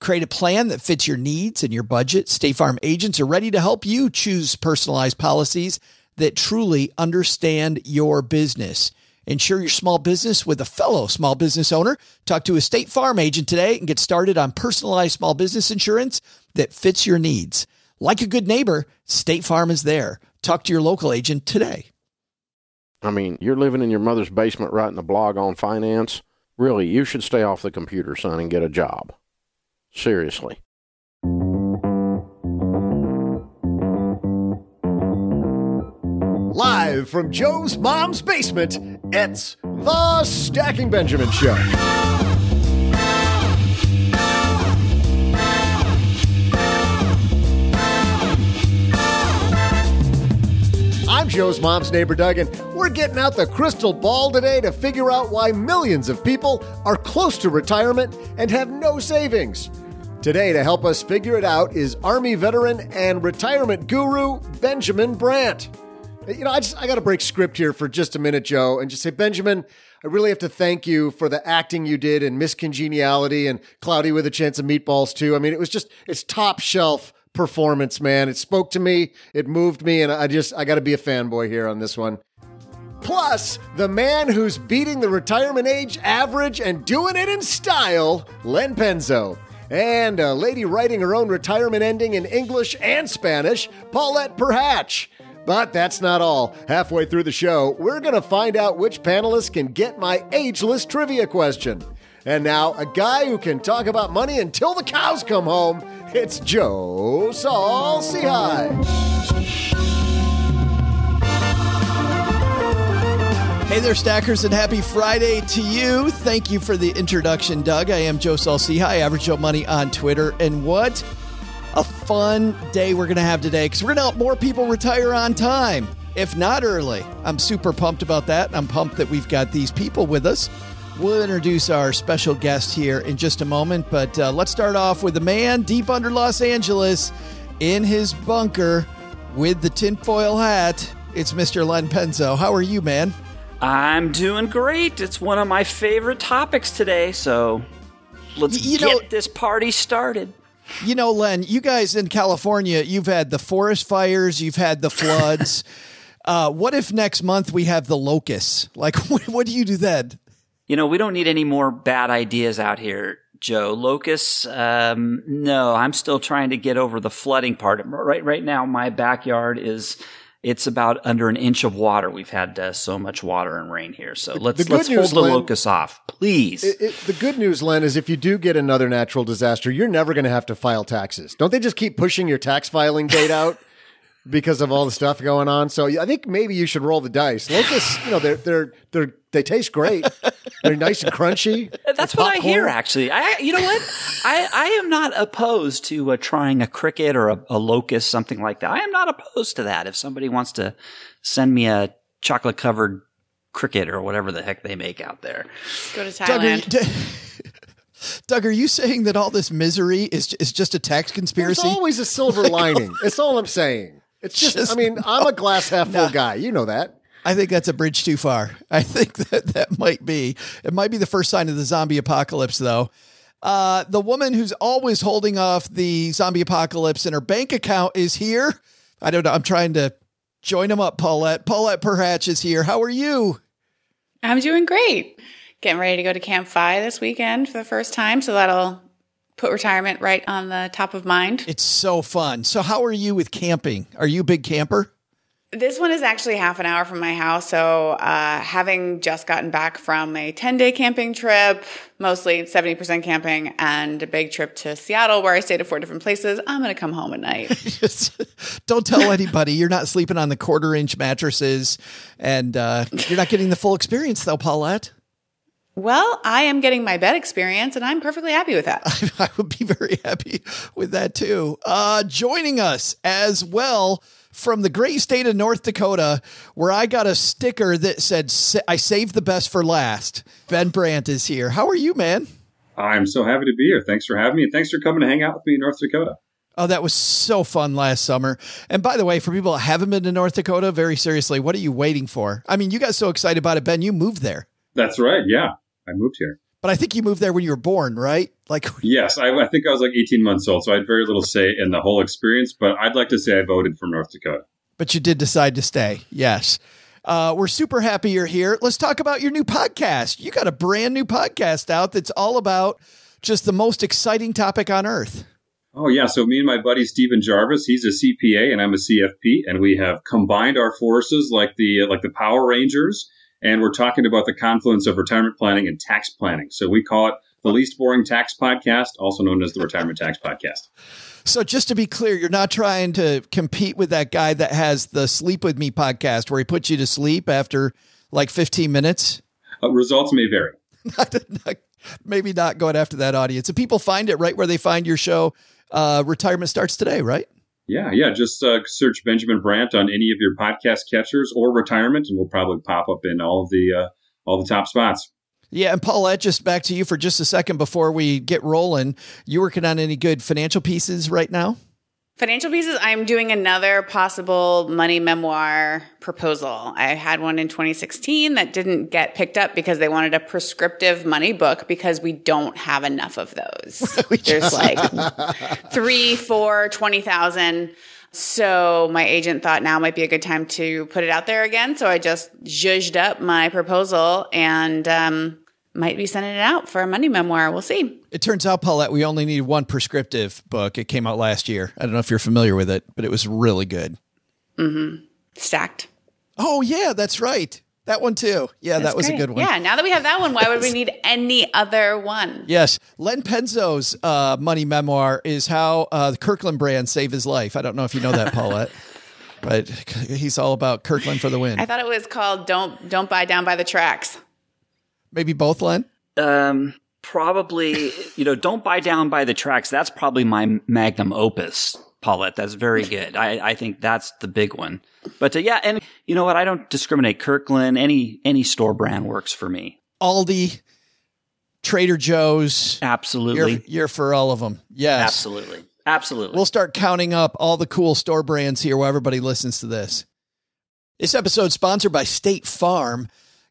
Create a plan that fits your needs and your budget. State Farm agents are ready to help you choose personalized policies that truly understand your business. Insure your small business with a fellow small business owner. Talk to a State Farm agent today and get started on personalized small business insurance that fits your needs. Like a good neighbor, State Farm is there. Talk to your local agent today. I mean, you're living in your mother's basement writing a blog on finance. Really, you should stay off the computer, son, and get a job. Seriously. Live from Joe's mom's basement, it's the Stacking Benjamin Show. Joe's mom's neighbor, Doug, and we're getting out the crystal ball today to figure out why millions of people are close to retirement and have no savings. Today, to help us figure it out, is Army veteran and retirement guru Benjamin Brandt. You know, I just I got to break script here for just a minute, Joe, and just say, Benjamin, I really have to thank you for the acting you did in Miss Congeniality and Cloudy with a Chance of Meatballs too. I mean, it was just it's top shelf performance, man. It spoke to me, it moved me, and I just I got to be a fanboy here on this one. Plus, the man who's beating the retirement age average and doing it in style, Len Penzo. And a lady writing her own retirement ending in English and Spanish, Paulette Perhach. But that's not all. Halfway through the show, we're going to find out which panelists can get my ageless trivia question. And now, a guy who can talk about money until the cows come home. It's Joe Saul Hi. Hey there, stackers, and happy Friday to you. Thank you for the introduction, Doug. I am Joe Saul-Sehy, Average Joe Money on Twitter. And what a fun day we're going to have today because we're going to help more people retire on time, if not early. I'm super pumped about that. I'm pumped that we've got these people with us. We'll introduce our special guest here in just a moment, but uh, let's start off with a man deep under Los Angeles in his bunker with the tinfoil hat. It's Mr. Len Penzo. How are you, man? I'm doing great. It's one of my favorite topics today, so let's you know, get this party started. You know, Len, you guys in California, you've had the forest fires, you've had the floods. uh, what if next month we have the locusts? Like, what, what do you do then? You know, we don't need any more bad ideas out here, Joe. Locusts, um, no, I'm still trying to get over the flooding part. Right, right now, my backyard is it's about under an inch of water. We've had uh, so much water and rain here. So let's let's news, hold the Len, locusts off, please. It, it, the good news, Len, is if you do get another natural disaster, you're never going to have to file taxes. Don't they just keep pushing your tax filing date out? because of all the stuff going on. So I think maybe you should roll the dice. Locusts, you know, they're they're they're they taste great. They're nice and crunchy. That's what I hear. Actually, I you know what I I am not opposed to uh, trying a cricket or a, a locust, something like that. I am not opposed to that. If somebody wants to send me a chocolate covered cricket or whatever the heck they make out there, go to Thailand. Doug, Doug, are you saying that all this misery is is just a tax conspiracy? There's always a silver lining. That's all I'm saying. It's just, just I mean, I'm a glass half full guy. You know that. I think that's a bridge too far. I think that that might be. It might be the first sign of the zombie apocalypse, though. Uh, the woman who's always holding off the zombie apocalypse in her bank account is here. I don't know. I'm trying to join them up, Paulette. Paulette Perhach is here. How are you? I'm doing great. Getting ready to go to Camp FI this weekend for the first time. So that'll put retirement right on the top of mind. It's so fun. So, how are you with camping? Are you a big camper? This one is actually half an hour from my house. So, uh, having just gotten back from a 10 day camping trip, mostly 70% camping, and a big trip to Seattle where I stayed at four different places, I'm going to come home at night. Don't tell anybody you're not sleeping on the quarter inch mattresses and uh, you're not getting the full experience, though, Paulette. Well, I am getting my bed experience and I'm perfectly happy with that. I, would be very happy with that too. Uh, joining us as well from the great state of North Dakota, where I got a sticker that said, I saved the best for last. Ben Brandt is here. How are you, man? I'm so happy to be here. Thanks for having me. And thanks for coming to hang out with me in North Dakota. Oh, that was so fun last summer. And by the way, for people that haven't been to North Dakota, very seriously, what are you waiting for? I mean, you got so excited about it, Ben, you moved there. That's right. Yeah. I moved here. But I think you moved there when you were born, right? Like, yes, I, I, think I was like 18 months old, so I had very little say in the whole experience. But I'd like to say I voted for North Dakota. But you did decide to stay. Yes. Uh, we're super happy you're here. Let's talk about your new podcast. You got a brand new podcast out that's all about just the most exciting topic on earth. Oh yeah, so me and my buddy Stephen Jarvis, he's a CPA and I'm a CFP, and we have combined our forces like the like the Power Rangers, and we're talking about the confluence of retirement planning and tax planning. So we call it the least boring tax podcast, also known as the retirement tax podcast. So just to be clear, you're not trying to compete with that guy that has the Sleep with Me podcast where he puts you to sleep after like 15 minutes. Uh, results may vary. Maybe not going after that audience. If people find it right where they find your show, uh, retirement starts today, right? Yeah, yeah. Just uh, search Benjamin Brandt on any of your podcast catchers or retirement, and we'll probably pop up in all of the uh, all the top spots. Yeah, and Paulette, just back to you for just a second before we get rolling. You working on any good financial pieces right now? Financial pieces, I'm doing another possible money memoir proposal. I had one in 2016 that didn't get picked up because they wanted a prescriptive money book because we don't have enough of those. There's like three, four, 20,000. So my agent thought now might be a good time to put it out there again. So I just zhuzhed up my proposal and um, might be sending it out for a money memoir. We'll see. It turns out, Paulette, we only need one prescriptive book. It came out last year. I don't know if you're familiar with it, but it was really good. Mm-hmm. Stacked. Oh yeah, that's right. That one too. Yeah, that's that was great. a good one. Yeah, now that we have that one, why would we need any other one? Yes. Len Penzo's uh, money memoir is how uh, the Kirkland brand saved his life. I don't know if you know that, Paulette. but he's all about Kirkland for the win. I thought it was called "Don't Don't Buy Down by the Tracks." Maybe both, Len? Um, probably, you know, don't buy down by the tracks. That's probably my magnum opus, Paulette. That's very good. I, I think that's the big one. But uh, yeah, and you know what? I don't discriminate. Kirkland, any any store brand works for me. Aldi, Trader Joe's, absolutely. You're, you're for all of them. Yes, absolutely, absolutely. We'll start counting up all the cool store brands here while everybody listens to this. This episode sponsored by State Farm.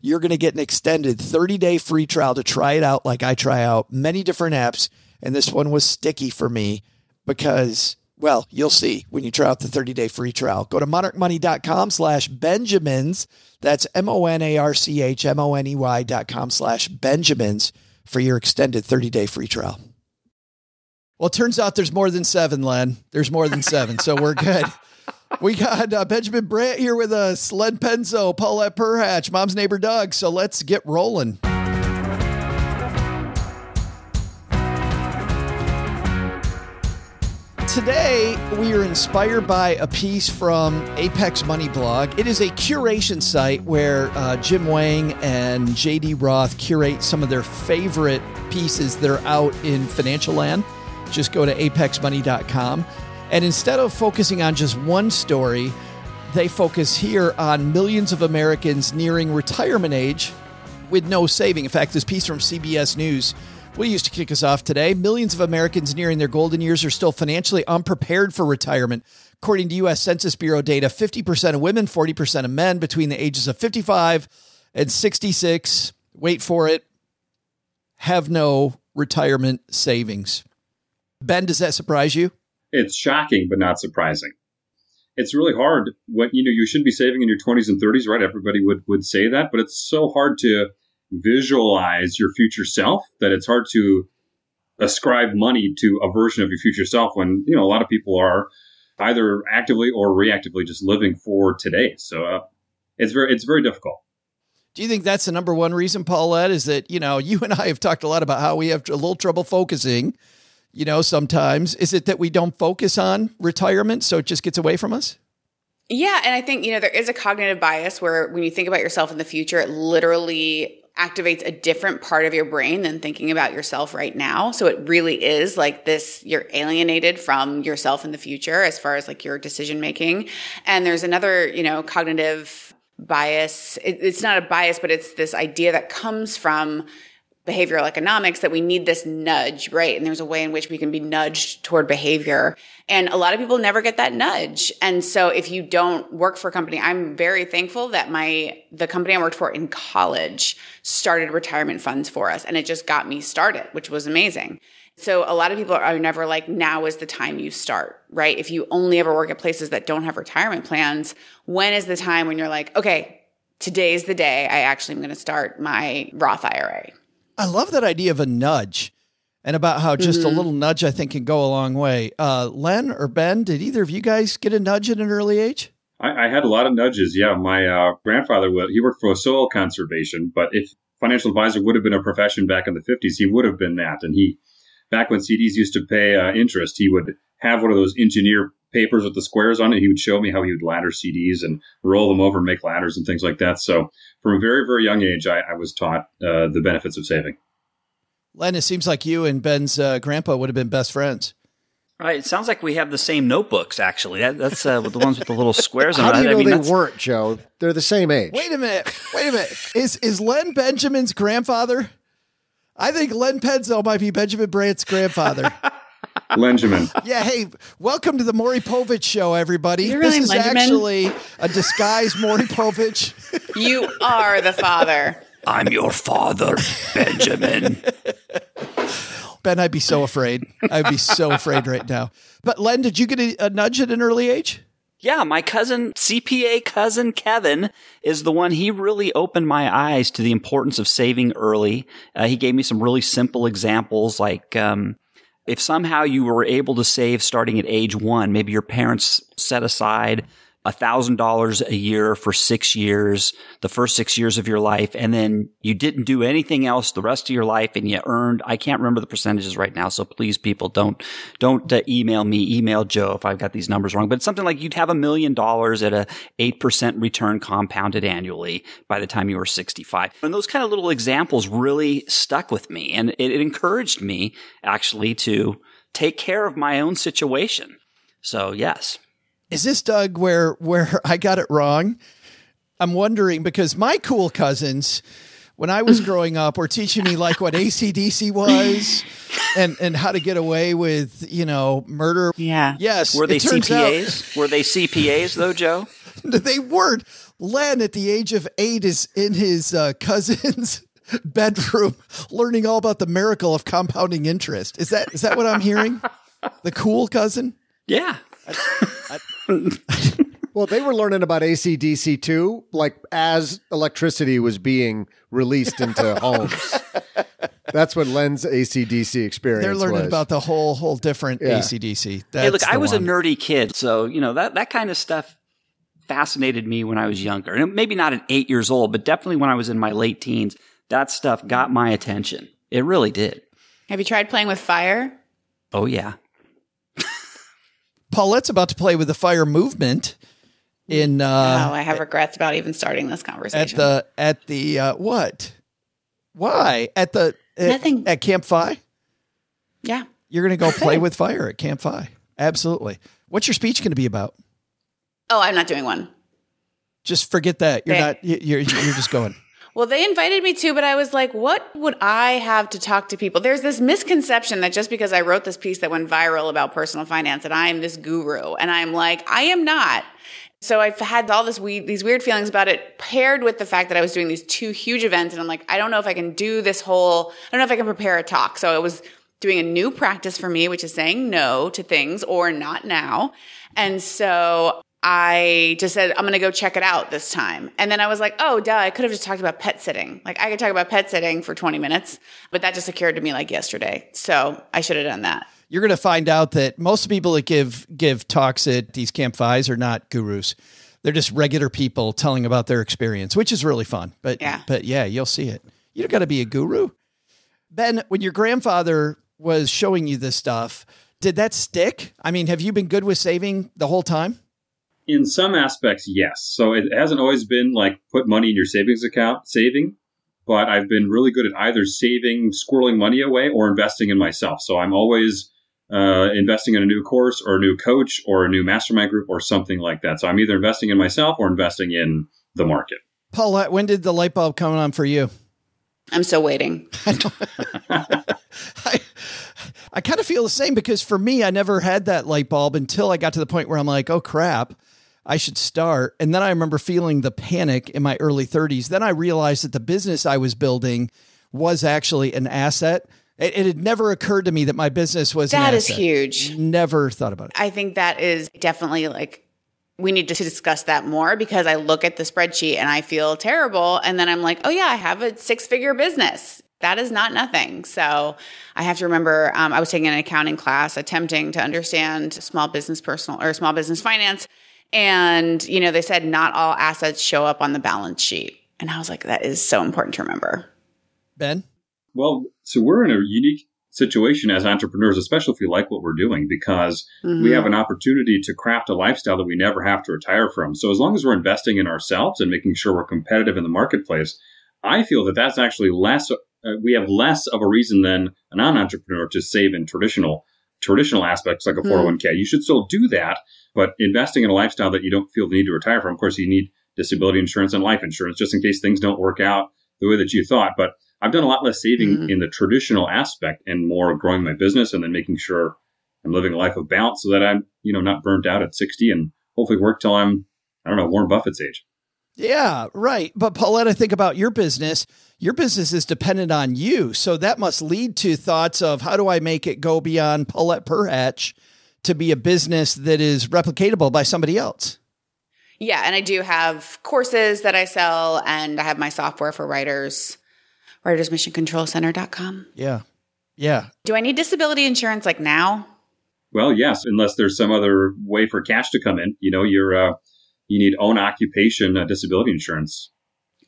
you're going to get an extended 30 day free trial to try it out like I try out many different apps. And this one was sticky for me because Well, you'll see when you try out the 30-day free trial. Go to monarchmoney.com slash Benjamins. That's M-O-N-A-R-C-H M-O-N-E-Y dot com slash Benjamins for your extended 30-day free trial. Well, it turns out there's more than seven, Len. There's more than seven, so we're good. We got uh, Benjamin Brandt here with us, Len Penzo, Paulette Perhach, Mom's neighbor Doug. So let's get rolling. Today, we are inspired by a piece from Apex Money Blog. It is a curation site where uh, Jim Wang and JD Roth curate some of their favorite pieces that are out in financial land. Just go to apexmoney.com. And instead of focusing on just one story, they focus here on millions of Americans nearing retirement age with no saving. In fact, this piece from CBS News we used to kick us off today. Millions of Americans nearing their golden years are still financially unprepared for retirement. According to U.S. Census Bureau data, 50% of women, 40% of men between the ages of 55 and 66, wait for it, have no retirement savings. Ben, does that surprise you? It's shocking, but not surprising. It's really hard What you know you should be saving in your 20s and 30s, right? Everybody would would say that, but it's so hard to visualize your future self that it's hard to ascribe money to a version of your future self when you know a lot of people are either actively or reactively just living for today so uh, it's very it's very difficult do you think that's the number one reason paulette is that you know you and i have talked a lot about how we have a little trouble focusing you know sometimes is it that we don't focus on retirement so it just gets away from us yeah and i think you know there is a cognitive bias where when you think about yourself in the future it literally activates a different part of your brain than thinking about yourself right now. So it really is like this, you're alienated from yourself in the future as far as like your decision making. And there's another, you know, cognitive bias. It, it's not a bias, but it's this idea that comes from behavioral economics that we need this nudge, right? And there's a way in which we can be nudged toward behavior. And a lot of people never get that nudge. And so if you don't work for a company, I'm very thankful that my, the company I worked for in college started retirement funds for us. And it just got me started, which was amazing. So a lot of people are never like, now is the time you start, right? If you only ever work at places that don't have retirement plans, when is the time when you're like, okay, today's the day I actually am going to start my Roth IRA? I love that idea of a nudge and about how just mm-hmm. a little nudge, I think, can go a long way. Uh, Len or Ben, did either of you guys get a nudge at an early age? I, I had a lot of nudges. Yeah, my uh, grandfather he worked for soil conservation, but if financial advisor would have been a profession back in the fifties, he would have been that. And he, back when CDs used to pay uh, interest, he would have one of those engineer papers with the squares on it. He would show me how he would ladder CDs and roll them over and make ladders and things like that. So from a very, very young age, I, I was taught uh, the benefits of saving. Len, it seems like you and Ben's uh, grandpa would have been best friends. Right. It sounds like we have the same notebooks, actually. That, that's uh, the ones with the little squares on How do you know I mean, they weren't, Joe? They're the same age. Wait a minute. Wait a minute. Is, is Len Benjamin's grandfather? I think Len Penzo might be Benjamin Brandt's grandfather. Benjamin. Yeah, hey, welcome to the Maury Povich show, everybody. You're this really is Benjamin? actually a disguised Maury Povich. You are the father. I'm your father, Benjamin. Ben, I'd be so afraid. I'd be so afraid right now. But Len, did you get a, a nudge at an early age? Yeah, my cousin, CPA cousin Kevin, is the one. He really opened my eyes to the importance of saving early. Uh, he gave me some really simple examples like, um, if somehow you were able to save starting at age one, maybe your parents set aside $1,000 a year for six years, the first six years of your life, and then you didn't do anything else the rest of your life and you earned, I can't remember the percentages right now. So please people don't, don't uh, email me, email Joe if I've got these numbers wrong, but something like you'd have a million dollars at a 8% return compounded annually by the time you were 65. And those kind of little examples really stuck with me and it, it encouraged me actually to take care of my own situation. So yes is this Doug where where I got it wrong? I'm wondering because my cool cousins, when I was growing up, were teaching me like what ACDC was and and how to get away with you know murder. Yeah. Yes. Were they it turns CPAs? Were they CPAs though, Joe? they weren't. Len at the age of eight is in his uh, cousin's bedroom learning all about the miracle of compounding interest. Is that is that what I'm hearing? The cool cousin? Yeah. Well, they were learning about ACDC too, like as electricity was being released into homes. That's what Len's ACDC experience They're learning was. about the whole whole different Yeah. ACDC. That's hey, look, I was one. a nerdy kid, so you know that that kind of stuff fascinated me when I was younger. And maybe not at eight years old, but definitely when I was in my late teens, that stuff got my attention. It really did. Have you tried playing with fire? Oh yeah. Paulette's about to play with the fire movement in Uh, oh, I have regrets about even starting this conversation. at the at the uh, what? Why at the at, Nothing. at Camp FI? yeah. You're going to go play with fire at Camp FI. Absolutely. What's your speech going to be about? Oh, I'm not doing one. Just forget that. You're not. You're you're just going. Well, they invited me to, but I was like, what would I have to talk to people? There's this misconception that just because I wrote this piece that went viral about personal finance, that I am this guru. And I'm like, I am not. So I've had all this we these weird feelings about it, paired with the fact that I was doing these two huge events, and I'm like, I don't know if I can do this whole. I don't know if I can prepare a talk. So I was doing a new practice for me, which is saying no to things or not now. And so I just said, I'm going to go check it out this time. And then I was like, oh, duh, I could have just talked about pet sitting. Like, I could talk about pet sitting for 20 minutes, but that just occurred to me like yesterday. So I should have done that. You're going to find out that most people that give give talks at these Camp FI's are not gurus. They're just regular people telling about their experience, which is really fun. But Yeah. but yeah, you'll see it. You don't got to be a guru. Ben, when your grandfather was showing you this stuff, did that stick? I mean, have you been good with saving the whole time? In some aspects, yes. So it hasn't always been like put money in your savings account, saving, but I've been really good at either saving, squirreling money away, or investing in myself. So I'm always uh, investing in a new course or a new coach or a new mastermind group or something like that. So I'm either investing in myself or investing in the market. Paulette, when did the light bulb come on for you? I'm still waiting. I, I kind of feel the same because for me, I never had that light bulb until I got to the point where I'm like, oh crap, I should start. And then I remember feeling the panic in my early 30s. Then I realized that the business I was building was actually an asset. It, it had never occurred to me that my business was an That is huge. Never thought about it. I think that is definitely like we need to discuss that more because I look at the spreadsheet and I feel terrible. And then I'm like, oh, yeah, I have a six figure business. That is not nothing. So I have to remember um, I was taking an accounting class attempting to understand small business personal or small business finance. And, you know, they said not all assets show up on the balance sheet. And I was like, that is so important to remember. Ben? Well, so we're in a unique situation as entrepreneurs, especially if we like what we're doing, because we have an opportunity to craft a lifestyle that we never have to retire from. So as long as we're investing in ourselves and making sure we're competitive in the marketplace, I feel that that's actually less. Uh, we have less of a reason than a non-entrepreneur to save in traditional traditional aspects like a 401k. You should still do that, but investing in a lifestyle that you don't feel the need to retire from. Of course, you need disability insurance and life insurance just in case things don't work out the way that you thought. But I've done a lot less saving Mhm. in the traditional aspect and more growing my business and then making sure I'm living a life of balance so that I'm, you know, not burnt out at 60 and hopefully work till I'm, I don't know, Warren Buffett's age. Yeah, right. But Paulette, I think about your business. Your business is dependent on you. So that must lead to thoughts of how do I make it go beyond Paulette Perhach to be a business that is replicatable by somebody else? Yeah, and I do have courses that I sell, and I have my software for writers, writersmissioncontrolcenter.com. Yeah. Yeah. Do I need disability insurance like now? Well, yes, unless there's some other way for cash to come in, you know, you're, uh, you need own occupation uh, disability insurance.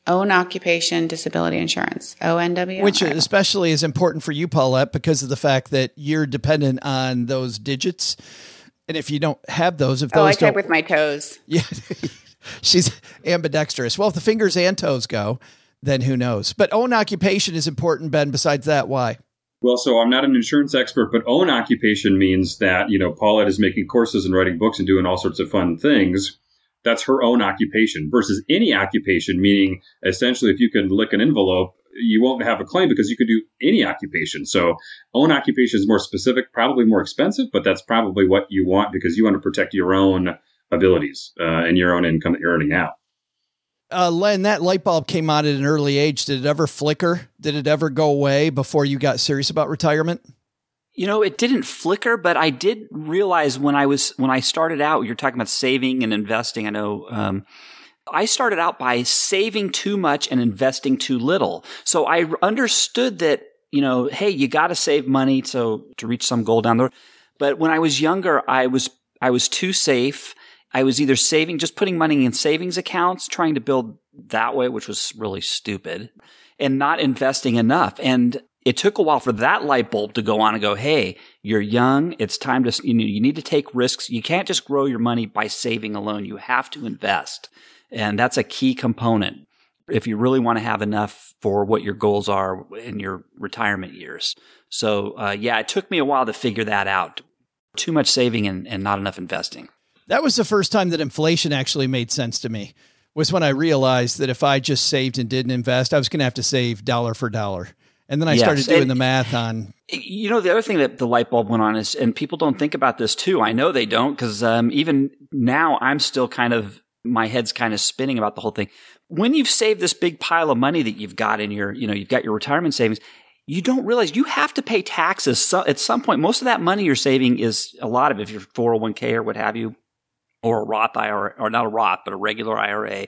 Own occupation disability insurance, ONW. Which especially is important for you, Paulette, because of the fact that you're dependent on those digits. And if you don't have those, if Oh, I those type don't, with my toes. yeah, she's ambidextrous. Well, if the fingers and toes go, then who knows? But own occupation is important, Ben. Besides that, why? Well, so I'm not an insurance expert, but own occupation means that, you know, Paulette is making courses and writing books and doing all sorts of fun things. That's her own occupation versus any occupation, meaning essentially if you can lick an envelope, you won't have a claim because you could do any occupation. So own occupation is more specific, probably more expensive, but that's probably what you want because you want to protect your own abilities uh, and your own income that you're earning now. Uh, Len, that light bulb came on at an early age. Did it ever flicker? Did it ever go away before you got serious about retirement? You know, it didn't flicker, but I did realize when I was when I started out. You're talking about saving and investing. I know. Um, I started out by saving too much and investing too little. So I understood that, you know, hey, you got to save money to, to reach some goal down the road. But when I was younger, I was, I was too safe. I was either saving, just putting money in savings accounts, trying to build that way, which was really stupid and not investing enough. And it took a while for that light bulb to go on and go, Hey, you're young. It's time to, you know, you need to take risks. You can't just grow your money by saving alone. You have to invest. And that's a key component if you really want to have enough for what your goals are in your retirement years. So, uh, yeah, it took me a while to figure that out. Too much saving and, and not enough investing. That was the first time that inflation actually made sense to me. Was when I realized that if I just saved and didn't invest, I was going to have to save dollar for dollar. And then I yes. started doing and, the math on. You know, the other thing that the light bulb went on is, and people don't think about this too. I know they don't because um, even now I'm still kind of my head's kind of spinning about the whole thing. When you've saved this big pile of money that you've got in your, you know, you've got your retirement savings, you don't realize you have to pay taxes. So at some point, most of that money you're saving is a lot of if you're 401k or what have you, or a Roth IRA, or not a Roth, but a regular IRA.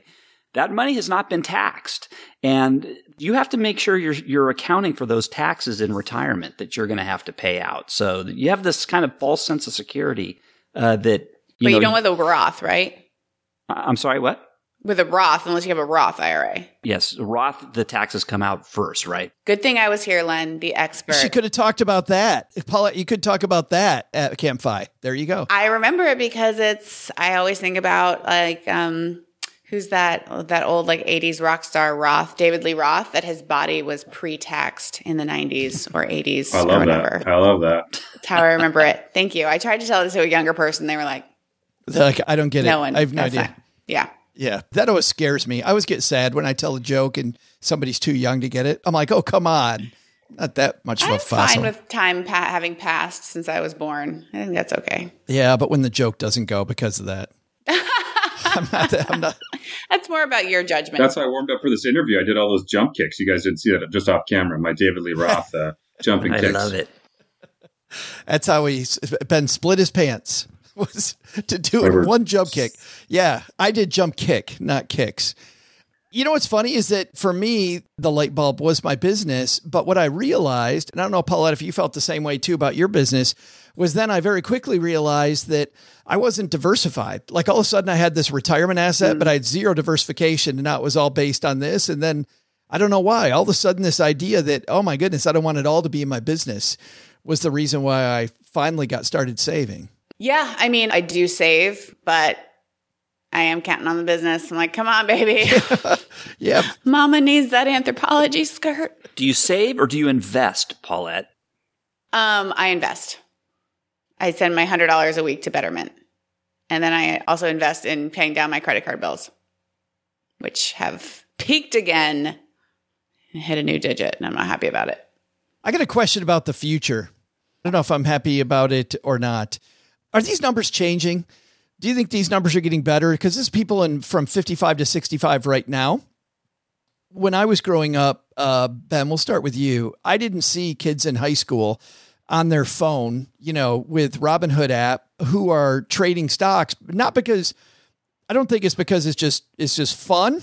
That money has not been taxed. And you have to make sure you're, you're accounting for those taxes in retirement that you're going to have to pay out. So you have this kind of false sense of security, uh, that, you but know, you don't with a Roth, right? I'm sorry, what? With a Roth, unless you have a Roth IRA. Yes, Roth, the taxes come out first, right? Good thing I was here, Len, the expert. She could have talked about that. Paula, you could talk about that at Camp FI. There you go. I remember it because it's, I always think about like, um, who's that that old like 80s rock star Roth, David Lee Roth, that his body was pre-taxed in the 90s or 80s. I love that. I love that. That's how I remember it. Thank you. I tried to tell this to a younger person. They were like, like I don't get no it. One, I have no idea. Not. Yeah. Yeah. That always scares me. I always get sad when I tell a joke and somebody's too young to get it. I'm like, oh, come on. Not that much of I'm a fuss. fine with time pa- having passed since I was born. I think that's okay. Yeah, but when the joke doesn't go because of that. I'm not, I'm not. That's more about your judgment. That's how I warmed up for this interview. I did all those jump kicks. You guys didn't see that just off camera. My David Lee Roth uh, jumping I kicks. I love it. That's how he Ben split his pants. was to do it one jump kick. Yeah, I did jump kick, not kicks. You know what's funny is that for me, the light bulb was my business. But what I realized, and I don't know, Paulette, if you felt the same way too about your business, was then I very quickly realized that I wasn't diversified. Like all of a sudden I had this retirement asset, mm. but I had zero diversification and now it was all based on this. And then I don't know why. All of a sudden, this idea that, oh my goodness, I don't want it all to be in my business was the reason why I finally got started saving. Yeah, I mean, I do save, but I am counting on the business. I'm like, come on, baby. yep. Mama needs that Anthropologie skirt. Do you save or do you invest, Paulette? Um, I invest. I send my hundred dollars a week to Betterment, and then I also invest in paying down my credit card bills, which have peaked again and hit a new digit, and I'm not happy about it. I got a question about the future. I don't know if I'm happy about it or not. Are these numbers changing? Do you think these numbers are getting better? Because there's people in from 55 to 65 right now. When I was growing up, uh, Ben, we'll start with you. I didn't see kids in high school on their phone, you know, with Robinhood app who are trading stocks, not because I don't think it's because it's just it's just fun.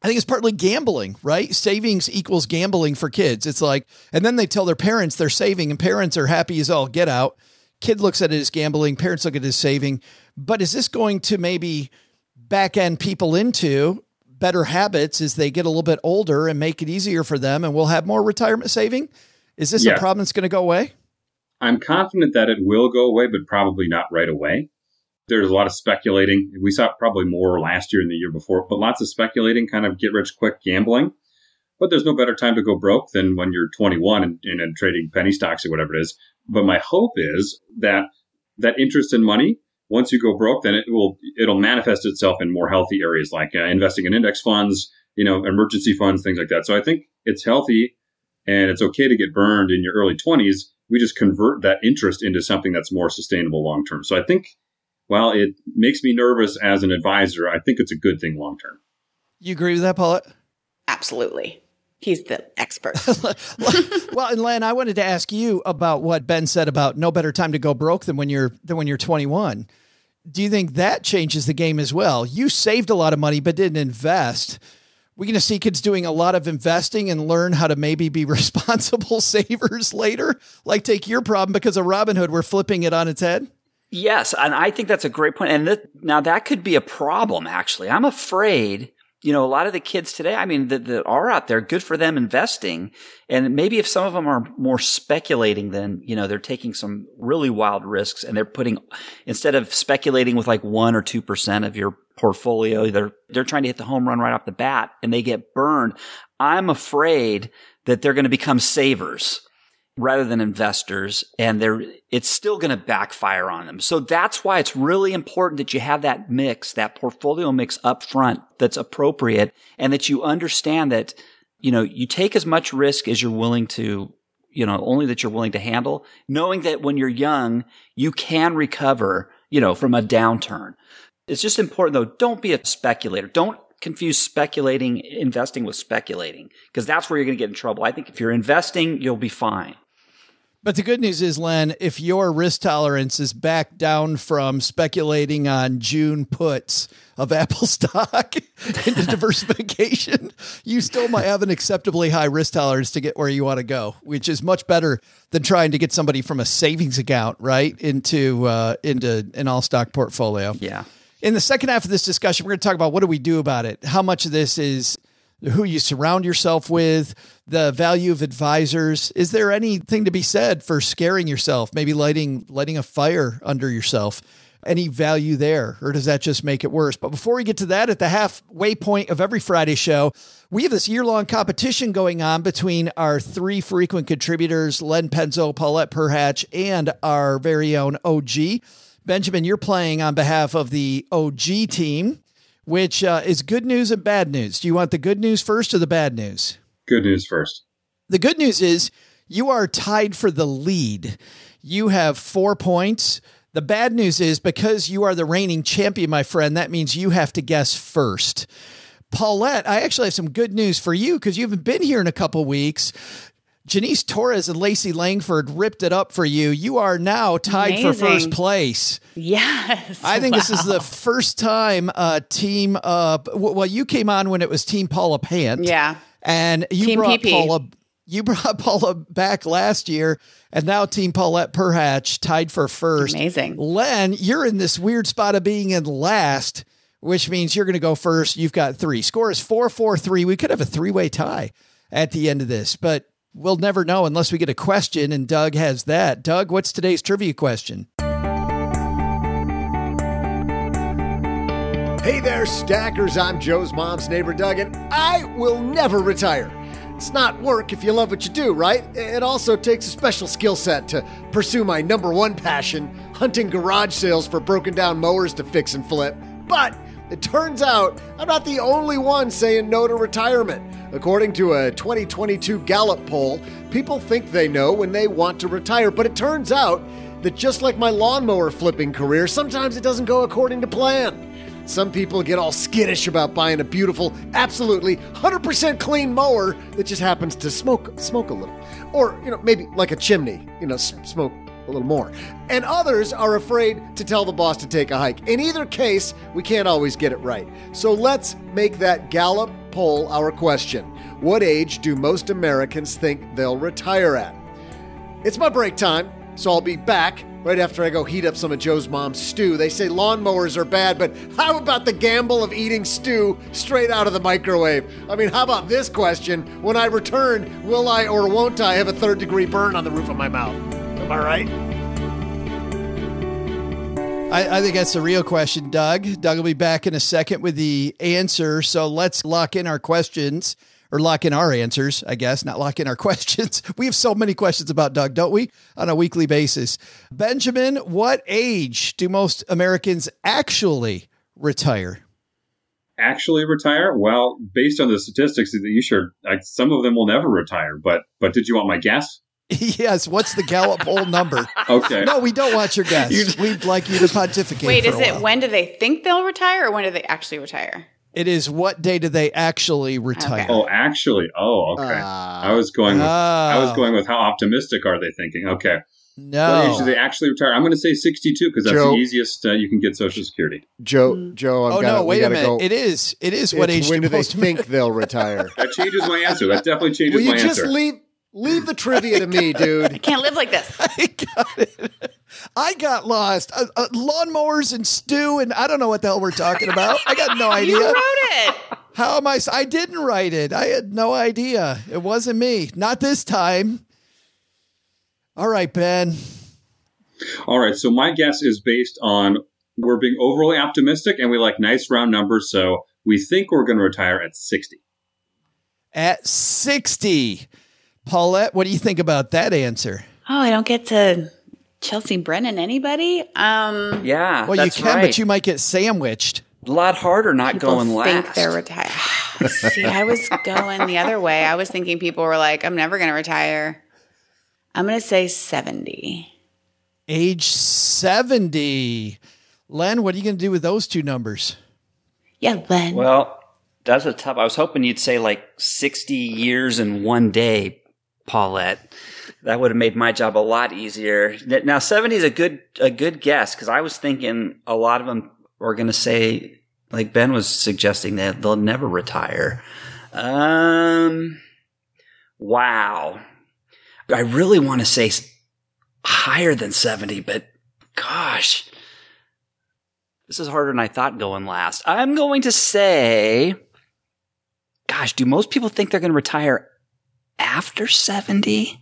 I think it's partly gambling, right? Savings equals gambling for kids. It's like, and then they tell their parents they're saving, and parents are happy as all get out kid looks at it as gambling, parents look at it as saving. But is this going to maybe back end people into better habits as they get a little bit older and make it easier for them and we'll have more retirement saving? Is this yeah. a problem that's going to go away? I'm confident that it will go away, but probably not right away. There's a lot of speculating. We saw probably more last year and the year before, but lots of speculating, kind of get rich quick gambling. But there's no better time to go broke than when you're 21 and, and trading penny stocks or whatever it is. But my hope is that that interest in money, once you go broke, then it will it'll manifest itself in more healthy areas like uh, investing in index funds, you know, emergency funds, things like that. So I think it's healthy and it's okay to get burned in your early 20s. We just convert that interest into something that's more sustainable long term. So I think while it makes me nervous as an advisor, I think it's a good thing long term. You agree with that, Paulette? Absolutely. He's the expert. well, and Len, I wanted to ask you about what Ben said about no better time to go broke than when you're than when you're 21. Do you think that changes the game as well? You saved a lot of money but didn't invest. We're going to see kids doing a lot of investing and learn how to maybe be responsible savers later. Like take your problem because of Robinhood, we're flipping it on its head. Yes, and I think that's a great point. And th- now that could be a problem. Actually, I'm afraid you know, a lot of the kids today, I mean, that, that are out there, good for them investing. And maybe if some of them are more speculating than, you know, they're taking some really wild risks and they're putting, instead of speculating with like one or 2% of your portfolio, they're, they're trying to hit the home run right off the bat and they get burned. I'm afraid that they're going to become savers rather than investors and they're it's still going to backfire on them. So that's why it's really important that you have that mix, that portfolio mix up front that's appropriate and that you understand that you know, you take as much risk as you're willing to you know, only that you're willing to handle, knowing that when you're young, you can recover, you know, from a downturn. It's just important though, don't be a speculator. Don't confuse speculating, investing with speculating, because that's where you're going to get in trouble. I think if you're investing, you'll be fine. But the good news is, Len, if your risk tolerance is back down from speculating on June puts of Apple stock into diversification, you still might have an acceptably high risk tolerance to get where you want to go, which is much better than trying to get somebody from a savings account right into uh, into an all stock portfolio. Yeah. In the second half of this discussion, we're going to talk about what do we do about it. How much of this is who you surround yourself with, the value of advisors. Is there anything to be said for scaring yourself, maybe lighting lighting a fire under yourself? Any value there, or does that just make it worse? But before we get to that, at the halfway point of every Friday show, we have this year long competition going on between our three frequent contributors, Len Penzo, Paulette Perhach, and our very own OG. Benjamin, you're playing on behalf of the OG team which uh, is good news and bad news. Do you want the good news first or the bad news? Good news first. The good news is you are tied for the lead. You have four points. The bad news is because you are the reigning champion, my friend, that means you have to guess first. Paulette, I actually have some good news for you because you haven't been here in a couple weeks. Janice Torres and Lacey Langford ripped it up for you. You are now tied Amazing. for first place. Yes. I think wow. this is the first time a team uh well you came on when it was team Paula Pant. Yeah. And you team brought PP. Paula you brought Paula back last year and now team Paulette Perhach tied for first. Amazing. Len, you're in this weird spot of being in last, which means you're going to go first. You've got 3. Score is 4-4-3. We could have a three-way tie at the end of this, but We'll never know unless we get a question, and Doug has that. Doug, what's today's trivia question? Hey there, stackers. I'm Joe's mom's neighbor, Doug, and I will never retire. It's not work if you love what you do, right? It also takes a special skill set to pursue my number one passion hunting garage sales for broken down mowers to fix and flip. But it turns out I'm not the only one saying no to retirement. According to a 2022 Gallup poll, people think they know when they want to retire, but it turns out that just like my lawnmower flipping career, sometimes it doesn't go according to plan. Some people get all skittish about buying a beautiful, absolutely 100% clean mower that just happens to smoke smoke a little. Or, you know, maybe like a chimney, you know, smoke a little more. And others are afraid to tell the boss to take a hike. In either case, we can't always get it right. So let's make that Gallup poll our question. What age do most Americans think they'll retire at? It's my break time, so I'll be back right after I go heat up some of Joe's mom's stew. They say lawnmowers are bad, but how about the gamble of eating stew straight out of the microwave? I mean, how about this question? When I return, will I or won't I have a third degree burn on the roof of my mouth? Am I right? I, I, think that's the real question, Doug. Doug will be back in a second with the answer. So let's lock in our questions or lock in our answers, I guess, not lock in our questions. We have so many questions about Doug, don't we, on a weekly basis? Benjamin, what age do most Americans actually retire? Actually retire? Well, based on the statistics that you shared, some of them will never retire. But but did you want my guess? yes. What's the Gallup poll number? okay. No, we don't want your guess. We'd like you to pontificate. Wait, is it when do they think they'll retire or when do they actually retire? It is what day do they actually retire? Okay. Oh, actually. Oh, okay. Ah. I was going. With, I was Oh. going with how optimistic are they thinking? Okay. No. What age do they actually retire? I'm going to say 62 because that's Joe. the easiest uh, you can get Social Security. Joe, Joe, I've oh got no! Wait a minute. Go. It is. It is what It's age when do they think they'll retire? That changes my answer. That definitely changes Will you my just answer. leave leave the trivia to me, dude? I can't live like this. I got it. I got lost. Uh, uh, lawnmowers and stew, and I don't know what the hell we're talking about. I got no idea. You wrote it. How am I? I didn't write it. I had no idea. It wasn't me. Not this time. All right, Ben. All right. So my guess is based on we're being overly optimistic and we like nice round numbers. So we think we're going to retire at 60. At 60. Paulette, what do you think about that answer? Oh, I don't get to Chelsea Brennan. Anybody? Um, Yeah, Well, that's you can, right. but you might get sandwiched. a lot harder not people going think last. they're retired. See, I was going the other way. I was thinking people were like, "I'm never going to retire." I'm going to say 70. Age 70. Len, what are you going to do with those two numbers? Yeah, Len. Well, that's a tough. I was hoping you'd say like 60 years in one day, Paulette. That would have made my job a lot easier. Now, 70 is a good a good guess because I was thinking a lot of them are going to say, like Ben was suggesting, that they'll never retire. Um, wow. I really want to say higher than 70, but gosh. This is harder than I thought going last. I'm going to say, gosh, do most people think they're going to retire after 70?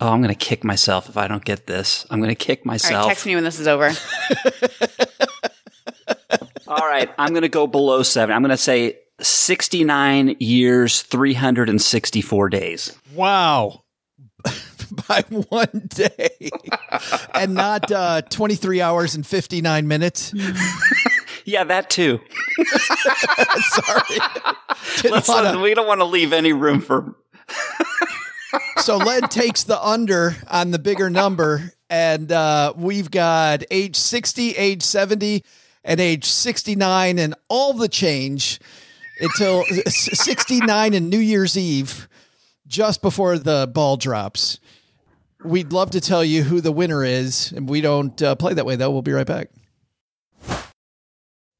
Oh, I'm going to kick myself if I don't get this. I'm going to kick All right, myself. text me when this is over. All right, I'm going to go below 70. I'm going to say 69 years, 364 days. Wow. By one day. and not uh, 23 hours and 59 minutes. Yeah, that too. Sorry. Let's, wanna- we don't want to leave any room for. So Len takes the under on the bigger number, and uh, we've got age 60, age 70, and age 69, and all the change until 69 and New Year's Eve, just before the ball drops. We'd love to tell you who the winner is, and we don't uh, play that way, though. We'll be right back.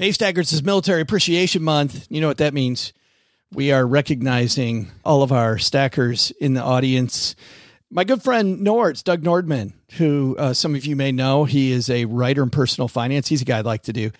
Hey, Stackers, is Military Appreciation Month. You know what that means. We are recognizing all of our stackers in the audience my good friend Nords, Doug Nordman, who uh, some of you may know, he is a writer in personal finance. He's a guy I'd like to do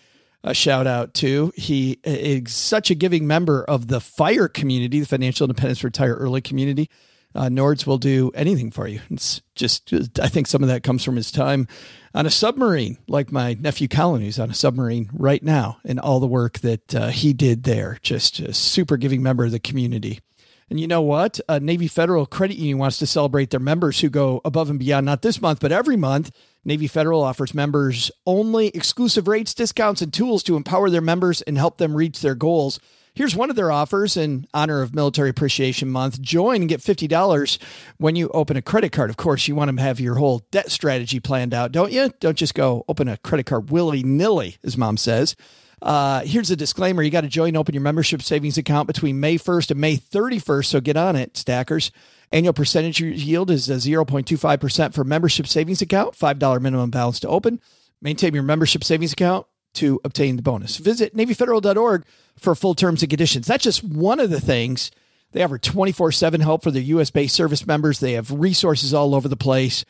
a shout out to. He is such a giving member of the FIRE community, the Financial Independence Retire Early community. Uh, Nords will do anything for you. It's just, I think some of that comes from his time on a submarine, like my nephew Colin, who's on a submarine right now, and all the work that uh, he did there. Just a super giving member of the community. And you know what? Navy Federal Credit Union wants to celebrate their members who go above and beyond, not this month, but every month. Navy Federal offers members only exclusive rates, discounts, and tools to empower their members and help them reach their goals. Here's one of their offers in honor of Military Appreciation Month. Join and get $50 when you open a credit card. Of course, you want to have your whole debt strategy planned out, don't you? Don't just go open a credit card willy nilly, as mom says. Uh, here's a disclaimer. You got to join and open your membership savings account between May 1st and May 31st. So get on it, stackers. Annual percentage yield is 0.25% for membership savings account, $5 minimum balance to open. Maintain your membership savings account to obtain the bonus. Visit NavyFederal.org for full terms and conditions. That's just one of the things They offer 24 7 help for their US based service members. They have resources all over the place.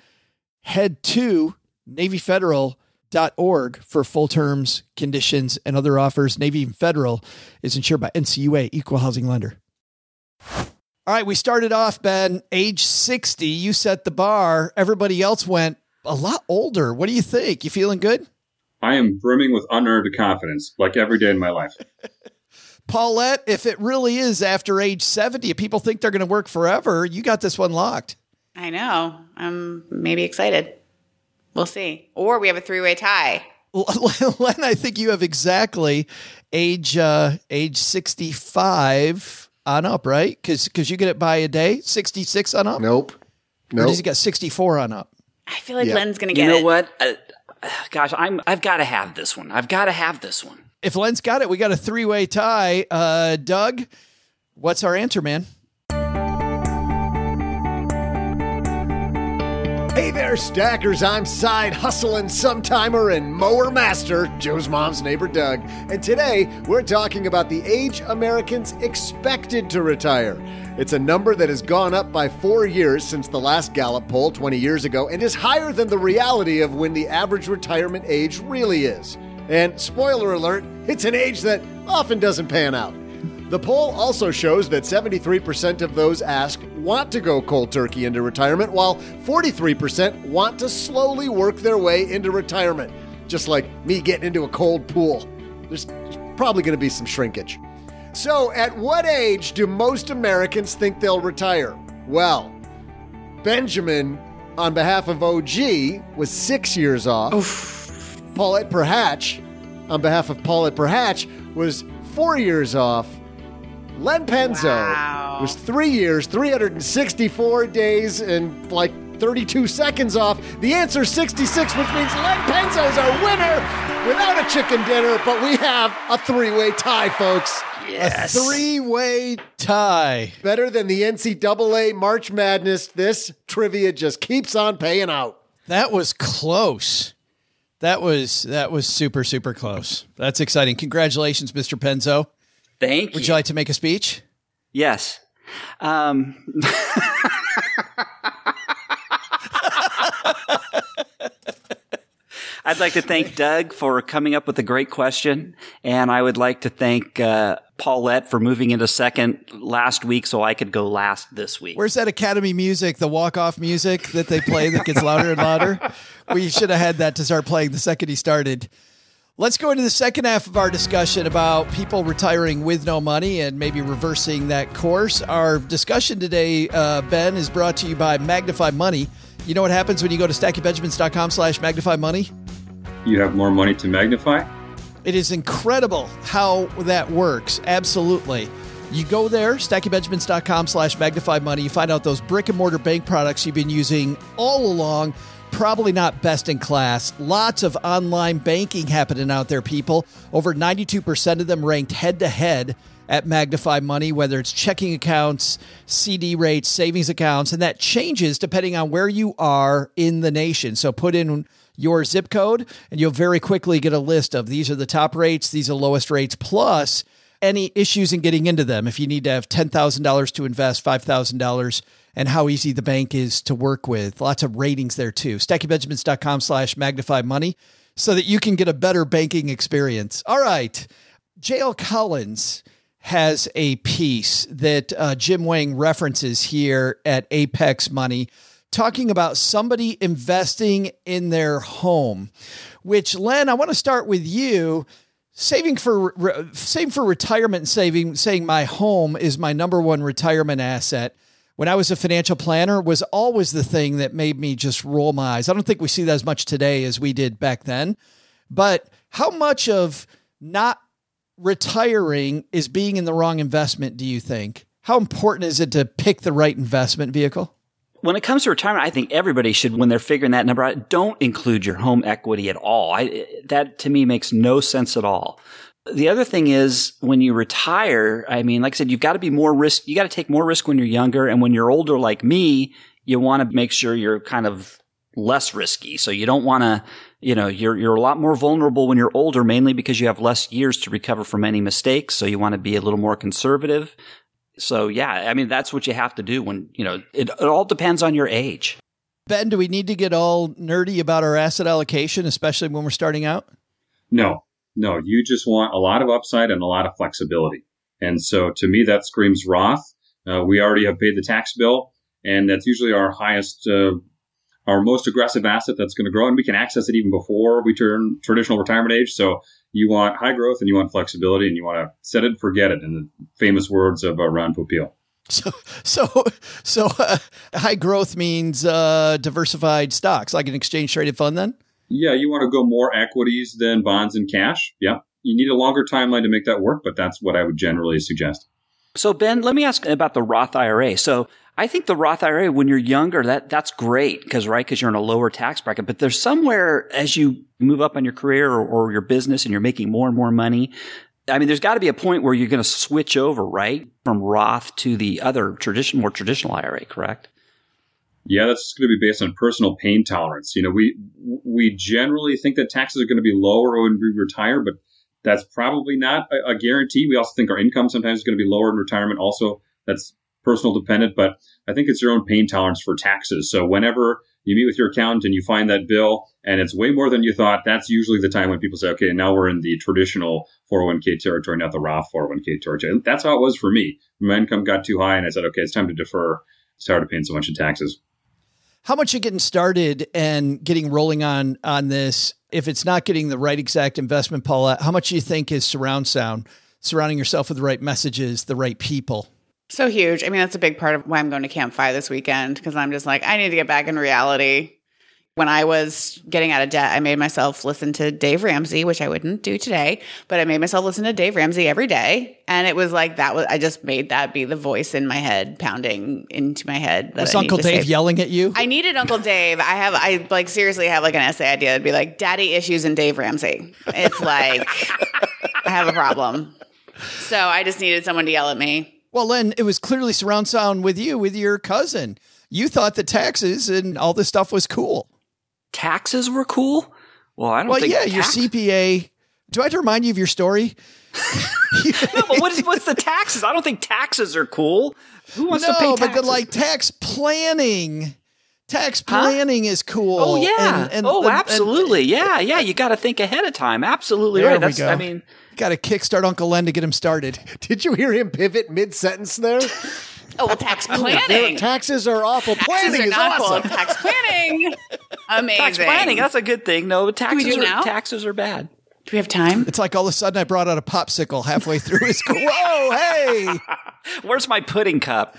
Head to NavyFederal.org for full terms, conditions, and other offers. Navy Federal is insured by NCUA, equal housing lender. All right, we started off, Ben, age 60. You set the bar. Everybody else went a lot older. What do you think? You feeling good? I am brimming with unearned confidence, like every day in my life. Paulette, if it really is after age 70, if people think they're going to work forever, you got this one locked. I know. I'm maybe excited. We'll see. Or we have a three way tie. Len, I think you have exactly age uh, age 65 on up, right? Because because you get it by a day, 66 on up? Nope. Or Nope. does he got 64 on up? I feel like Yeah. Len's going to get it. You know it. what? Gosh, I'm I've got to have this one. I've got to have this one. If Len's got it, we got a three way tie. Uh, Doug, what's our answer, man? Hey there, stackers. I'm side hustling sometimer and mower master, Joe's mom's neighbor Doug. And today we're talking about the age Americans expected to retire. It's a number that has gone up by four years since the last Gallup poll 20 years ago and is higher than the reality of when the average retirement age really is. And spoiler alert, it's an age that often doesn't pan out. The poll also shows that 73% of those asked want to go cold turkey into retirement, while 43% want to slowly work their way into retirement. Just like me getting into a cold pool. There's, probably going to be some shrinkage. So, at what age do most Americans think they'll retire? Well, Benjamin, on behalf of OG, was six years off. Paulette Perhach, on behalf of Paulette Perhach, was four years off. Len Penzo Wow. was three years, 364 days, and like 32 seconds off. The answer is 66, which means Len Penzo's our winner without a chicken dinner, but we have a three way tie, folks. Yes. A three way tie. Better than the NCAA March Madness, this trivia just keeps on paying out. That was close. That was that was super super close. That's exciting. Congratulations, Mr. Penzo. Thank Would you. you like to make a speech? yes. Um, I'd like to thank Doug for coming up with a great question, and I would like to thank uh, Paulette for moving into second last week, so I could go last this week. Where's that Academy music, the walk off music that they play that gets louder and louder? We should have had that to start playing the second he started. Let's go into the second half of our discussion about people retiring with no money and maybe reversing that course. Our discussion today, uh, Ben, is brought to you by Magnify Money. You know what happens when you go to stackingbenjamins.com slash magnify money? You have more money to magnify? It is incredible how that works. Absolutely. You go there, stackingbenjamins.com slash magnify money. You find out those brick and mortar bank products you've been using all along. Probably not best in class. Lots of online banking happening out there, people. Over 92% of them ranked head to head at Magnify Money, whether it's checking accounts, CD rates, savings accounts, and that changes depending on where you are in the nation. So put in your zip code, and you'll very quickly get a list of these are the top rates, these are the lowest rates, plus any issues in getting into them. If you need to have $10,000 to invest, $5,000, and how easy the bank is to work with. Lots of ratings there too. StackingBenjamins.com slash magnify money so that you can get a better banking experience. All right. JL Collins has a piece that uh, Jim Wang references here at Apex Money talking about somebody investing in their home, which Len, I want to start with you. Saving for re- saving for retirement saving saying my home is my number one retirement asset. When I was a financial planner was always the thing that made me just roll my eyes. I don't think we see that as much today as we did back then. But how much of not retiring is being in the wrong investment, do you think? How important is it to pick the right investment vehicle? When it comes to retirement, I think everybody should, when they're figuring that number out, don't include your home equity at all. I, that to me makes no sense at all. The other thing is when you retire, I mean, like I said, you've got to be more risk. You got to take more risk when you're younger. And when you're older, like me, you want to make sure you're kind of less risky. So you don't want to, you know, you're, you're a lot more vulnerable when you're older, mainly because you have less years to recover from any mistakes. So you want to be a little more conservative. So yeah, I mean that's what you have to do when you know it, it all depends on your age. Ben, do we need to get all nerdy about our asset allocation, especially when we're starting out? No, no. You just want a lot of upside and a lot of flexibility. And so to me, that screams Roth. Uh, we already have paid the tax bill, and that's usually our highest, uh, our most aggressive asset that's going to grow, and we can access it even before we turn traditional retirement age. So you want high growth and you want flexibility, and you want to set it and forget it, in the famous words of uh, Ron Popeil. So, so, so uh, high growth means uh, diversified stocks, like an exchange traded fund. Then, yeah, you want to go more equities than bonds and cash. Yeah, you need a longer timeline to make that work, but that's what I would generally suggest. So, Ben, let me ask about the Roth IRA. So, I think the Roth IRA, when you're younger, that that's great because right, because you're in a lower tax bracket. But there's somewhere as you move up on your career or, or your business and you're making more and more money, I mean, there's got to be a point where you're going to switch over, right, from Roth to the other tradition, more traditional IRA, correct? Yeah, that's going to be based on personal pain tolerance. You know, we we generally think that taxes are going to be lower when we retire, but that's probably not a, a guarantee. We also think our income sometimes is going to be lower in retirement. Also, that's personal dependent, but I think it's your own pain tolerance for taxes. So whenever you meet with your accountant and you find that bill and it's way more than you thought, that's usually the time when people say, okay, now we're in the traditional 401k territory, not the Roth 401k territory. That's how it was for me. My income got too high and I said, okay, it's time to defer. Started paying so much in taxes. How much you getting started and getting rolling on on this? If it's not getting the right exact investment, Paula, how much do you think is surround sound, surrounding yourself with the right messages, the right people? So huge. I mean, that's a big part of why I'm going to Camp FI this weekend because I'm just like, I need to get back in reality. When I was getting out of debt, I made myself listen to Dave Ramsey, which I wouldn't do today, but I made myself listen to Dave Ramsey every day. And it was like that was, I just made that be the voice in my head, pounding into my head. That was Uncle Dave yelling at you? I needed Uncle Dave. I have, I like seriously have like an essay idea. It'd be like daddy issues and Dave Ramsey. It's like, I have a problem. So I just needed someone to yell at me. Well, Len, it was clearly surround sound with you, with your cousin. You thought the taxes and all this stuff was cool. Taxes were cool? Well, I don't well, yeah, tax- your CPA. Do I have to remind you of your story? no, but what is, what's the taxes? I don't think taxes are cool. Who wants no, to pay taxes? but the like tax planning. Tax planning huh? is cool. Oh yeah. And, and, oh, absolutely. And, yeah, yeah. You got to think ahead of time. Absolutely right. That's. I mean, got to kickstart Uncle Len to get him started. Did you hear him pivot mid sentence there? Oh, well, tax planning. taxes are awful. Taxes planning are not awesome. Cool. Tax planning. Amazing. Tax planning. That's a good thing. No, taxes are now? taxes are bad. Do we have time? It's like all of a sudden I brought out a popsicle halfway through his. Whoa, hey! Where's my pudding cup?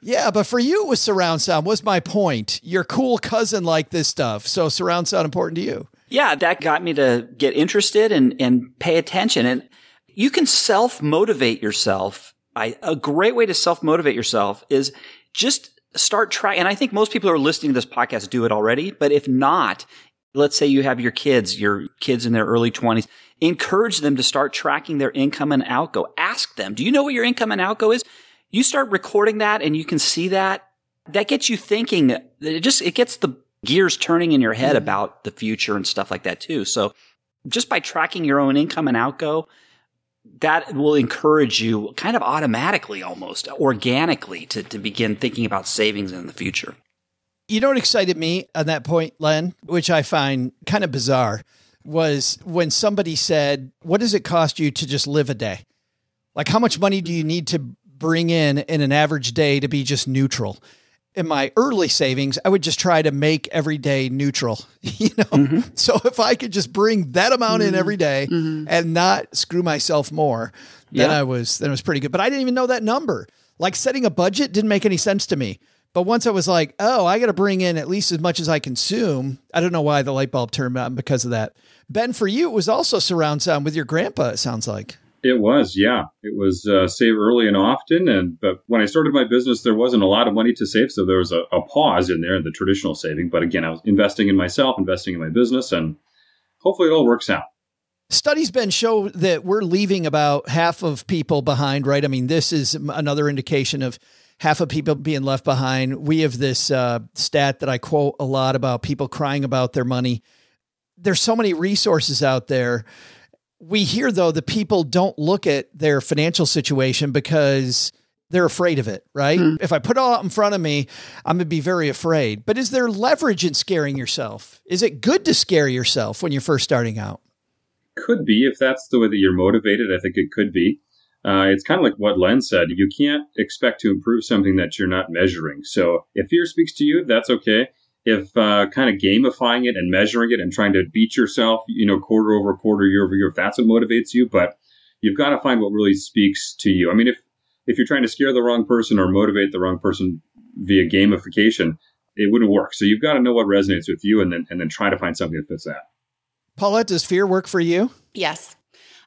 yeah, but for you, it was surround sound. Was my point? Your cool cousin liked this stuff, so surround sound important to you. Yeah, that got me to get interested and and pay attention. And you can self motivate yourself. I, a great way to self motivate yourself is just start trying. And I think most people who are listening to this podcast do it already. But if not, let's say you have your kids, your kids in their early 20s, encourage them to start tracking their income and outgo. Ask them, do you know what your income and outgo is? You start recording that and you can see that. That gets you thinking. It just, it gets the gears turning in your head mm-hmm. about the future and stuff like that too. So just by tracking your own income and outgo, that will encourage you kind of automatically almost organically to, to begin thinking about savings in the future. You know what excited me on that point, Len, which I find kind of bizarre, was when somebody said, What does it cost you to just live a day? Like, how much money do you need to bring in in an average day to be just neutral? In my early savings, I would just try to make every day neutral, you know? Mm-hmm. So if I could just bring that amount mm-hmm. in every day mm-hmm. and not screw myself more, then yeah. I was, then it was pretty good. But I didn't even know that number. Like setting a budget didn't make any sense to me. But once I was like, oh, I got to bring in at least as much as I consume. I don't know why the light bulb turned on because of that. Ben, for you, it was also surround sound with your grandpa, it sounds like. It was, yeah. It was uh, save early and often, and but when I started my business, there wasn't a lot of money to save, so there was a, a pause in there in the traditional saving. But again, I was investing in myself, investing in my business, and hopefully it all works out. Studies been show that we're leaving about half of people behind, right? I mean, this is another indication of half of people being left behind. We have this uh, stat that I quote a lot about people crying about their money. There's so many resources out there we hear though the people don't look at their financial situation because they're afraid of it, right? Hmm. If I put it all out in front of me, I'm going to be very afraid. But is there leverage in scaring yourself? Is it good to scare yourself when you're first starting out? Could be if that's the way that you're motivated. I think it could be. Uh, it's kind of like what Len said. You can't expect to improve something that you're not measuring. So if fear speaks to you, that's okay. If uh, kind of gamifying it and measuring it and trying to beat yourself, you know, quarter over quarter, year over year, if that's what motivates you, but you've got to find what really speaks to you. I mean, if if you're trying to scare the wrong person or motivate the wrong person via gamification, it wouldn't work. So you've got to know what resonates with you, and then and then try to find something that fits that. Paulette, does fear work for you? Yes.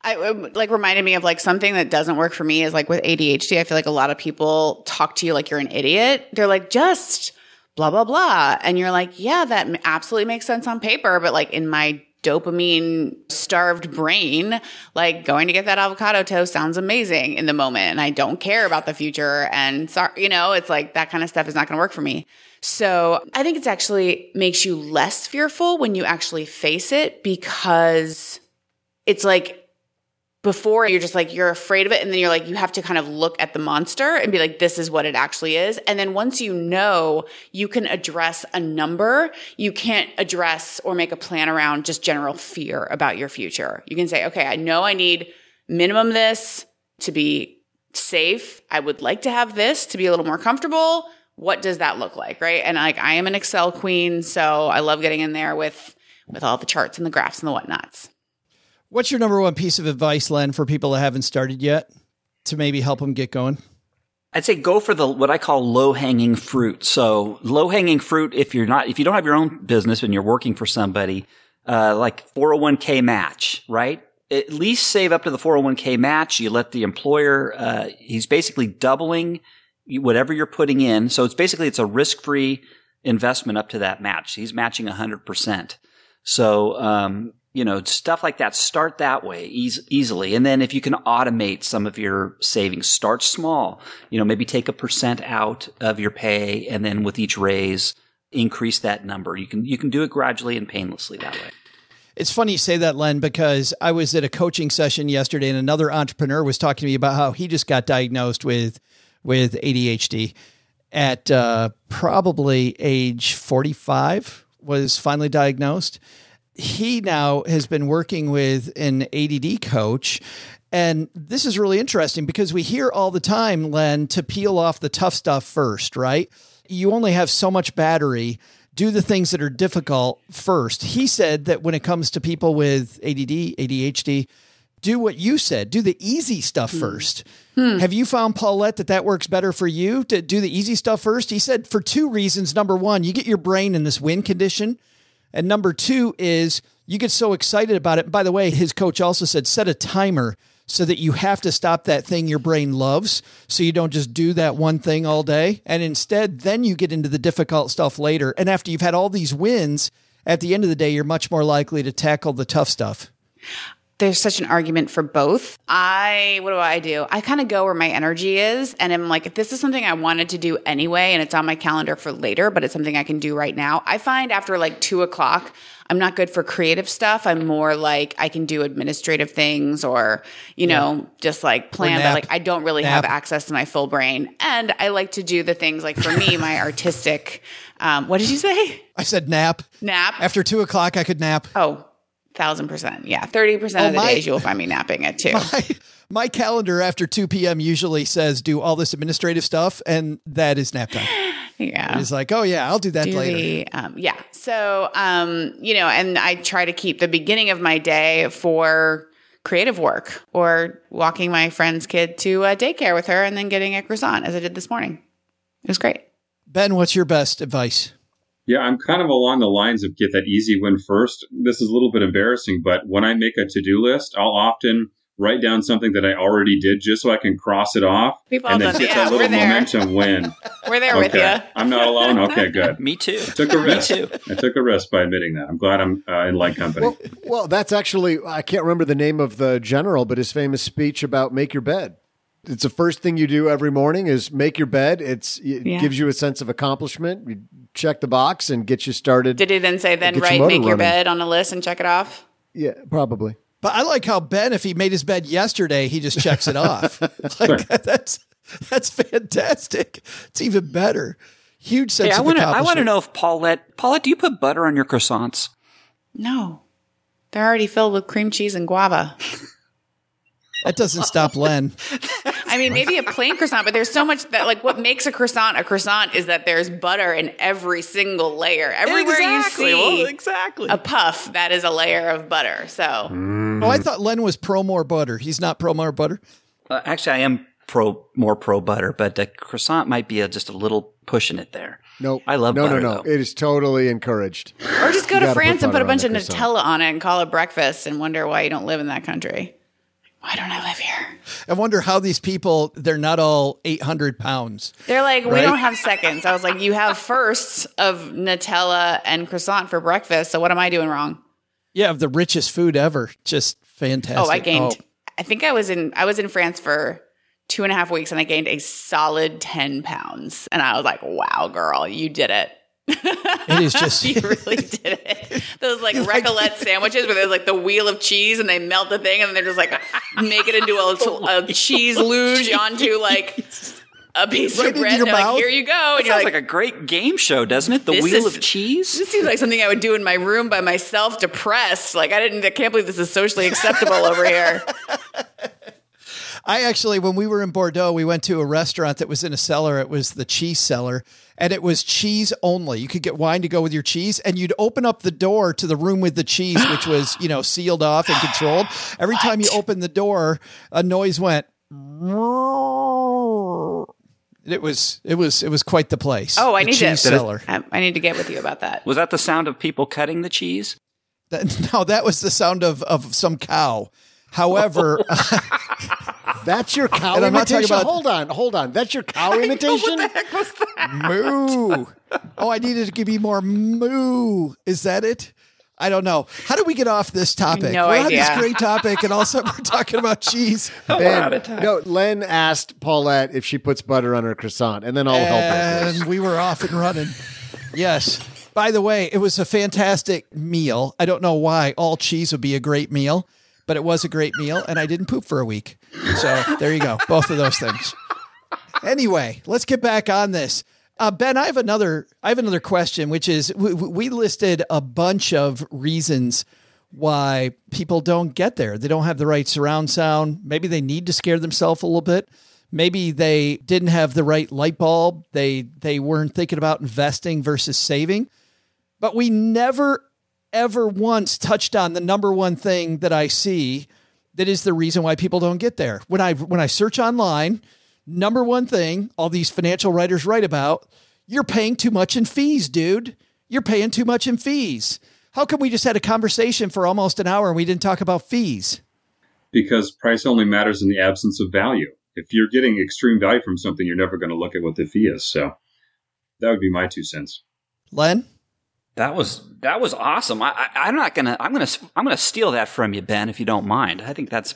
I it, like reminded me of like something that doesn't work for me is like with ADHD. I feel like a lot of people talk to you like you're an idiot. They're like, just blah, blah, blah. And you're like, yeah, that absolutely makes sense on paper. But like in my dopamine starved brain, like going to get that avocado toast sounds amazing in the moment. And I don't care about the future. And sorry, you know, it's like that kind of stuff is not going to work for me. So I think it's actually makes you less fearful when you actually face it because it's like before you're just like you're afraid of it. And then you're like you have to kind of look at the monster and be like this is what it actually is. And then once you know you can address a number. You can't address or make a plan around just general fear about your future. You can say okay i know i need minimum this to be safe. I would like to have this to be a little more comfortable. What does that look like right? And like i am an excel queen so i love getting in there with with all the charts and the graphs and the whatnots What's your number one piece of advice, Len, for people that haven't started yet to maybe help them get going? I'd say go for the what I call low hanging fruit. So low hanging fruit, if you're not, if you don't have your own business and you're working for somebody, uh, like 401k match, right? At least save up to the 401k match. You let the employer, uh, he's basically doubling whatever you're putting in. So it's basically, it's a risk free investment up to that match. He's matching 100%. So, um, you know, stuff like that, start that way eas- easily. And then if you can automate some of your savings, start small. You know, maybe take a percent out of your pay and then with each raise, increase that number. You can, you can do it gradually and painlessly that way. It's funny you say that, Len, because I was at a coaching session yesterday and another entrepreneur was talking to me about how he just got diagnosed with with ADHD at uh, probably age 45 was finally diagnosed. He now has been working with an ADD coach and this is really interesting because we hear all the time, Len, to peel off the tough stuff first, right? You only have so much battery. Do the things that are difficult first. He said that when it comes to people with ADD, ADHD, do what you said. Do the easy stuff hmm. first. Hmm. Have you found, Paulette, that that works better for you to do the easy stuff first? He said for two reasons. Number one, you get your brain in this win condition. And number two is you get so excited about it. By the way, his coach also said set a timer so that you have to stop that thing your brain loves so you don't just do that one thing all day. And instead, then you get into the difficult stuff later. And after you've had all these wins, at the end of the day, you're much more likely to tackle the tough stuff. There's such an argument for both. I, what do I do? I kind of go where my energy is. And I'm like, if this is something I wanted to do anyway, and it's on my calendar for later, but it's something I can do right now. I find after like two o'clock, I'm not good for creative stuff. I'm more like I can do administrative things or, you know, just like plan, but like I don't really Nap. have access to my full brain. And I like to do the things like for me, my artistic, um, what did you say? I said nap. Nap. After two o'clock, I could nap. Oh, thousand percent. Yeah. 30% Oh, of the my- days you'll find me napping at two. My, my calendar after 2 p.m. usually says do all this administrative stuff, and that is nap time. yeah. It's like, oh, yeah, I'll do that do later. the um, yeah so um you know and i try to keep the beginning of my day for creative work or walking my friend's kid to uh, daycare with her and then getting a croissant as i did this morning it was great Ben, what's your best advice? Yeah, I'm kind of along the lines of get that easy win first. This is a little bit embarrassing, but when I make a to do list, I'll often write down something that I already did just so I can cross it off We've all and then done get that. that We're little there. momentum win. we're there with you I'm not alone. Okay, good. Me too. Took a risk. Me too. I took a risk by admitting that. I'm glad I'm uh, in like company. Well, well, that's actually I can't remember the name of the general, but his famous speech about make your bed. It's the first thing you do every morning is make your bed. It's it Yeah. gives you a sense of accomplishment. You check the box and get you started. did he then say then Get your write motor make your bed on a list and check it off yeah, probably. But I like how Ben, if he made his bed yesterday, he just checks it off. like, that's that's fantastic. It's even better. Huge sense Hey, I of want to. I want to know if Paulette. Paulette, do you put butter on your croissants? No. They're already filled with cream cheese and guava. That doesn't stop Len. I mean, maybe a plain croissant, but there's so much that, like, what makes a croissant a croissant is that there's butter in every single layer. Everywhere exactly. you see Well, exactly. a puff, that is a layer of butter. So, Oh, I thought Len was pro more butter. He's not pro more butter. Uh, actually, I am pro more pro butter, but the croissant might be a, just a little pushing it there. Nope. I love no, butter, no, no. though. It is totally encouraged. or just go You to France put and put a bunch the of croissant. Nutella on it and call it breakfast and wonder why you don't live in that country. Why don't I live here? I wonder how these people, they're not all 800 pounds. They're like, we don't have seconds. I was like, you have firsts of Nutella and croissant for breakfast. So what am I doing wrong? Yeah, of the richest food ever. Just fantastic. Oh, I gained. Oh. I think I was in. I was in France for two and a half weeks, and I gained a solid ten pounds. And I was like, "Wow, girl, you did it! It is just you really did it." Those like raclette sandwiches where there's like the wheel of cheese, and they melt the thing, and they're just like make it into a, a cheese luge onto like a piece Right of bread. your And mouth? like, "Here you go," and It you're sounds like. like, a great game show, doesn't it? The Wheel is- of Cheese. this seems like something I would do in my room by myself, depressed. Like I didn't. I can't believe this is socially acceptable over here. I actually, when we were in Bordeaux, we went to a restaurant that was in a cellar. It was the cheese cellar, and it was cheese only. You could get wine to go with your cheese, and you'd open up the door to the room with the cheese, which was you know sealed off and controlled. Every time you opened the door, a noise went. It was it was it was quite the place. Oh, I The need to. cheese cellar. I, I need to get with you about that. Was that the sound of people cutting the cheese? That, no, that was the sound of of some cow. However, That's your cow And I'm not imitation. about- hold on, hold on. That's your cow imitation. moo. Oh, I needed to give you more moo. Is that it? I don't know. How do we get off this topic? No we're on this great topic, and all of a sudden we're talking about cheese. Ben, no, Len asked Paulette if she puts butter on her croissant, and then I'll help her. and we were off and running. Yes. By the way, it was a fantastic meal. I don't know why all cheese would be a great meal, but it was a great meal, and I didn't poop for a week. So there you go. Both of those things. Anyway, let's get back on this. Uh, ben, I have another. I have another question, which is we, we listed a bunch of reasons why people don't get there. They don't have the right surround sound. Maybe they need to scare themselves a little bit. Maybe they didn't have the right light bulb. They they weren't thinking about investing versus saving. But we never ever once touched on the number one thing that I see that is the reason why people don't get there. When I when I search online, number one thing all these financial writers write about, you're paying too much in fees, dude. You're paying too much in fees. How come we just had a conversation for almost an hour and we didn't talk about fees? because price only matters in the absence of value. If you're getting extreme value from something, you're never going to look at what the fee is. So that would be my two cents. Len? That was that was awesome. I, I'm not gonna. I'm gonna. I'm gonna steal that from you, Ben, if you don't mind. I think that's.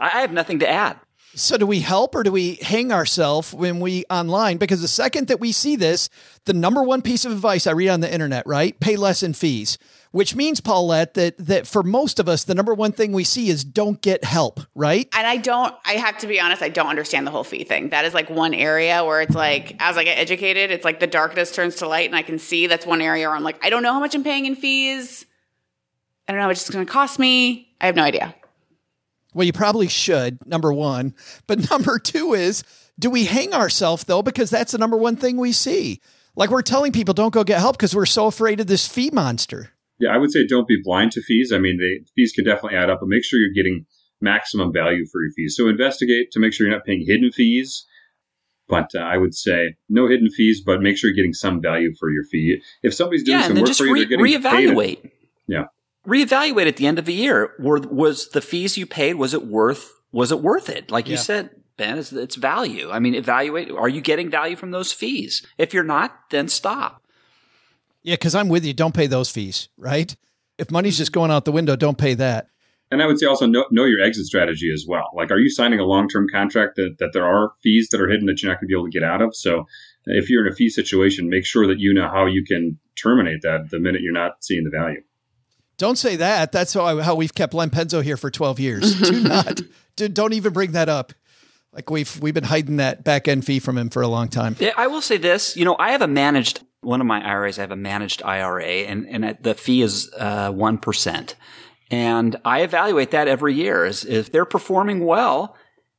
I, I have nothing to add. So do we help or do we hang ourselves when we online? Because the second that we see this, the number one piece of advice I read on the internet, right? Pay less in fees. Which means, Paulette, that that for most of us, the number one thing we see is don't get help, right? And I don't, I have to be honest, I don't understand the whole fee thing. That is like one area where it's like, as I get educated, it's like the darkness turns to light and I can see that's one area where I'm like, I don't know how much I'm paying in fees. I don't know how much it's going to cost me. I have no idea. Well, you probably should, number one. But number two is, do we hang ourselves though? Because that's the number one thing we see. Like we're telling people don't go get help because we're so afraid of this fee monster. Yeah, I would say don't be blind to fees. I mean, the fees can definitely add up, but make sure you're getting maximum value for your fees. So investigate to make sure you're not paying hidden fees. But uh, I would say no hidden fees, but make sure you're getting some value for your fee. If somebody's doing yeah, some work just for you, re- they're getting paid. Yeah. Reevaluate at the end of the year. Were, was the fees you paid was it worth was it worth it? Like you said, Ben, it's, it's value. I mean, evaluate. Are you getting value from those fees? If you're not, then stop. Yeah, because I'm with you. Don't pay those fees, right? If money's just going out the window, don't pay that. And I would say also know, know your exit strategy as well. Like, are you signing a long term contract that, that there are fees that are hidden that you're not going to be able to get out of? So, if you're in a fee situation, make sure that you know how you can terminate that the minute you're not seeing the value. Don't say that. That's how, I, how we've kept Len Penzo here for 12 years. Do not, do, don't even bring that up. Like we've we've been hiding that back end fee from him for a long time. Yeah, I will say this. You know, I have a managed one of my IRAs. I have a managed IRA, and and the fee is uh, one and I evaluate that every year. As if they're performing well,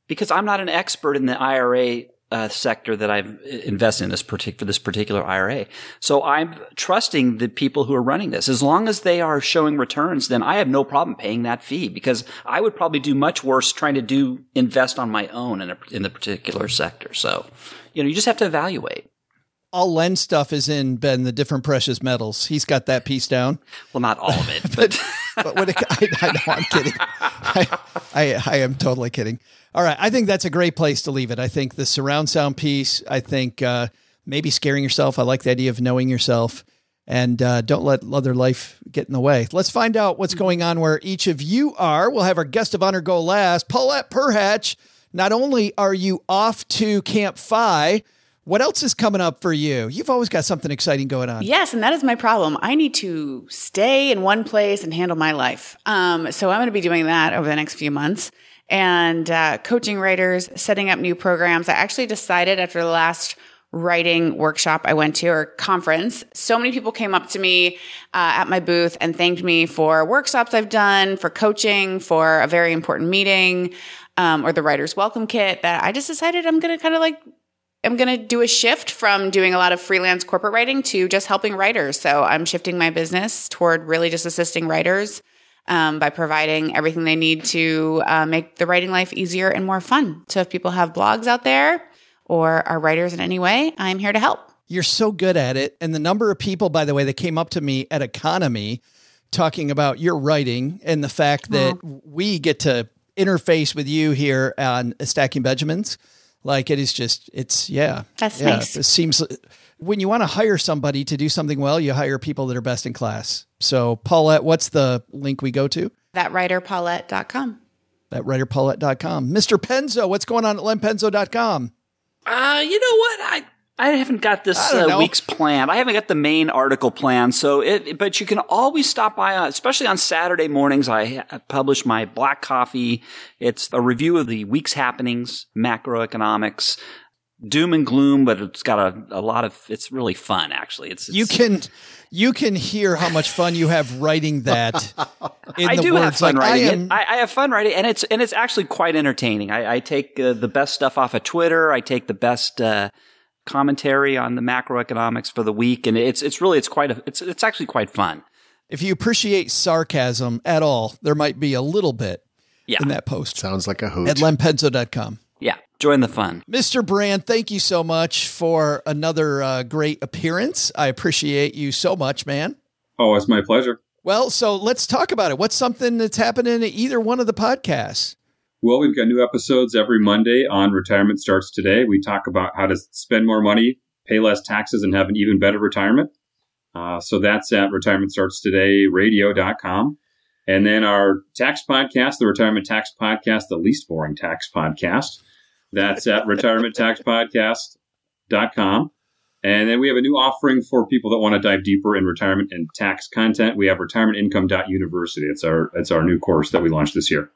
because I'm not an expert in the IRA uh, sector that I've invested in this particular for this particular IRA. So I'm trusting the people who are running this. As long as they are showing returns, then I have no problem paying that fee because I would probably do much worse trying to do invest on my own in a, in the particular sector. So, you know, you just have to evaluate all Len stuff is in Ben the different precious metals. He's got that piece down. Well, not all of it, but but when it, I, I know I'm kidding. I, I, I am totally kidding. All right, I think that's a great place to leave it. I think the surround sound piece. I think uh, maybe scaring yourself. I like the idea of knowing yourself, and uh, don't let other life get in the way. Let's find out what's going on where each of you are. We'll have our guest of honor go last. Paulette Perhach. Not only are you off to Camp FI what else is coming up for you? You've always got something exciting going on. Yes, and that is my problem. I need to stay in one place and handle my life. Um, so I'm going to be doing that over the next few months and uh, coaching writers, setting up new programs. I actually decided after the last writing workshop I went to or conference. So many people came up to me uh, at my booth and thanked me for workshops I've done, for coaching, for a very important meeting, um, or the writer's welcome kit that I just decided I'm going to kind of like am going to do a shift from doing a lot of freelance corporate writing to just helping writers. So I'm shifting my business toward really just assisting writers um, by providing everything they need to uh, make the writing life easier and more fun. So if people have blogs out there or are writers in any way, I'm here to help. You're so good at it. And the number of people, by the way, that came up to me at EconoMe talking about your writing and the fact that we get to interface with you here on Stacking Benjamins like it is just, it's yeah. That's yeah, nice. It seems when you want to hire somebody to do something well, you hire people that are best in class. So Paulette, what's the link we go to? Thatwriterpaulette.com. Thatwriterpaulette.com. Mr. Penzo, what's going on at lenpenzo.com? Uh, you know what? I I haven't got this uh, week's plan. I haven't got the main article plan. So it, but you can always stop by, uh, especially on Saturday mornings. I publish my black coffee. It's a review of the week's happenings, macroeconomics, doom and gloom, but it's got a, a lot of, it's really fun actually. It's, it's you can, you can hear how much fun you have writing that. I do words. have fun like, writing I am, it. I, I, have fun writing, and it's and it's actually quite entertaining. I, I take uh, the best stuff off of Twitter. I take the best uh, commentary on the macroeconomics for the week, and it's it's really it's quite a, it's it's actually quite fun. If you appreciate sarcasm at all, there might be a little bit yeah. in that post. Sounds like a hoot. At lenpenzo.com. Yeah, join the fun. Mr. Brandt, thank you so much for another uh, great appearance. I appreciate you so much, man. Oh, it's my pleasure. Well, so let's talk about it. What's something that's happening in either one of the podcasts? Well, we've got new episodes every Monday on Retirement Starts Today. We talk about how to spend more money, pay less taxes, and have an even better retirement. Uh, so that's at retirementstartstoday.radio.com. And then our tax podcast, the Retirement Tax Podcast, the least boring tax podcast, that's at retirementtaxpodcast.com. And then we have a new offering for people that want to dive deeper in retirement and tax content. We have retirementincome.university. It's our, it's our new course that we launched this year.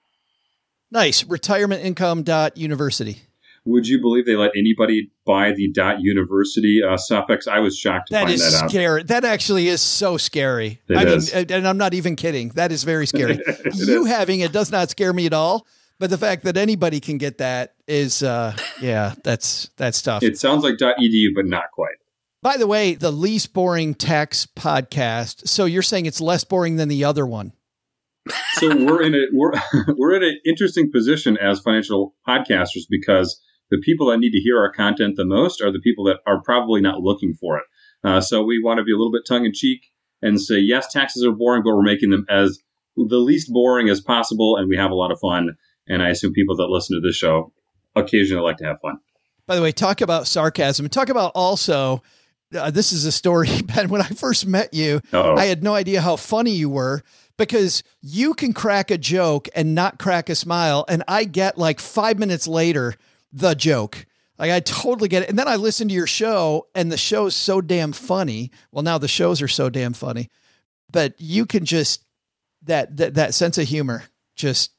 Nice. Retirementincome.university. Would you believe they let anybody buy the dot university uh, suffix? I was shocked to that find is that out. Scary. That actually is so scary. It I is. mean, and I'm not even kidding. That is very scary. you is. having it does not scare me at all. But the fact that anybody can get that is, uh, yeah, that's that's tough. It sounds like .edu, but not quite. By the way, the least boring tax podcast. So you're saying it's less boring than the other one? So we're in a we're we're in an interesting position as financial podcasters because the people that need to hear our content the most are the people that are probably not looking for it. Uh, so we want to be a little bit tongue in cheek and say yes, taxes are boring, but we're making them as the least boring as possible, and we have a lot of fun. And I assume people that listen to this show occasionally like to have fun. By the way, talk about sarcasm talk about also. Uh, this is a story, Ben. When I first met you, Uh-oh. I had no idea how funny you were because you can crack a joke and not crack a smile. And I get like five minutes later the joke. Like I totally get it. And then I listen to your show and the show's so damn funny. Well, now the shows are so damn funny, but you can just that that that sense of humor just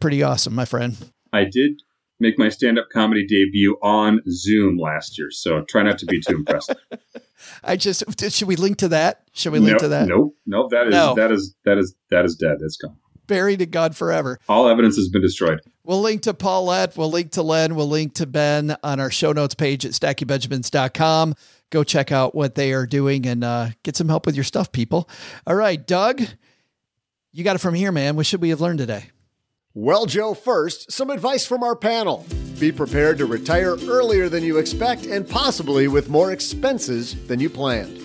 pretty awesome, my friend. I did make my stand-up comedy debut on Zoom last year, so try not to be too impressive. I just should we link to that? Should we link no, to that? Nope, nope. That is No. that is that is that is dead. That's gone. Buried in God forever. All evidence has been destroyed. We'll link to Paulette. We'll link to Len. We'll link to Ben on our show notes page at stackingbenjamins.com. Go check out what they are doing and uh, get some help with your stuff, people. All right, Doug, you got it from here, man. What should we have learned today? Well, Joe, first, some advice from our panel. Be prepared to retire earlier than you expect and possibly with more expenses than you planned.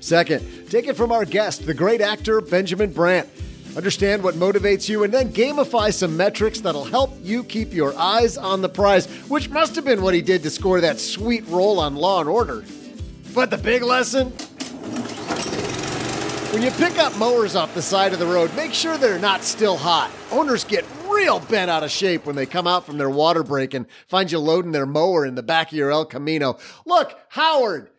Second, take it from our guest, the great actor Benjamin Brandt. Understand what motivates you and then gamify some metrics that'll help you keep your eyes on the prize, which must have been what he did to score that sweet role on Law and Order. But the big lesson? When you pick up mowers off the side of the road, make sure they're not still hot. Owners get real bent out of shape when they come out from their water break and find you loading their mower in the back of your El Camino. Look, Howard,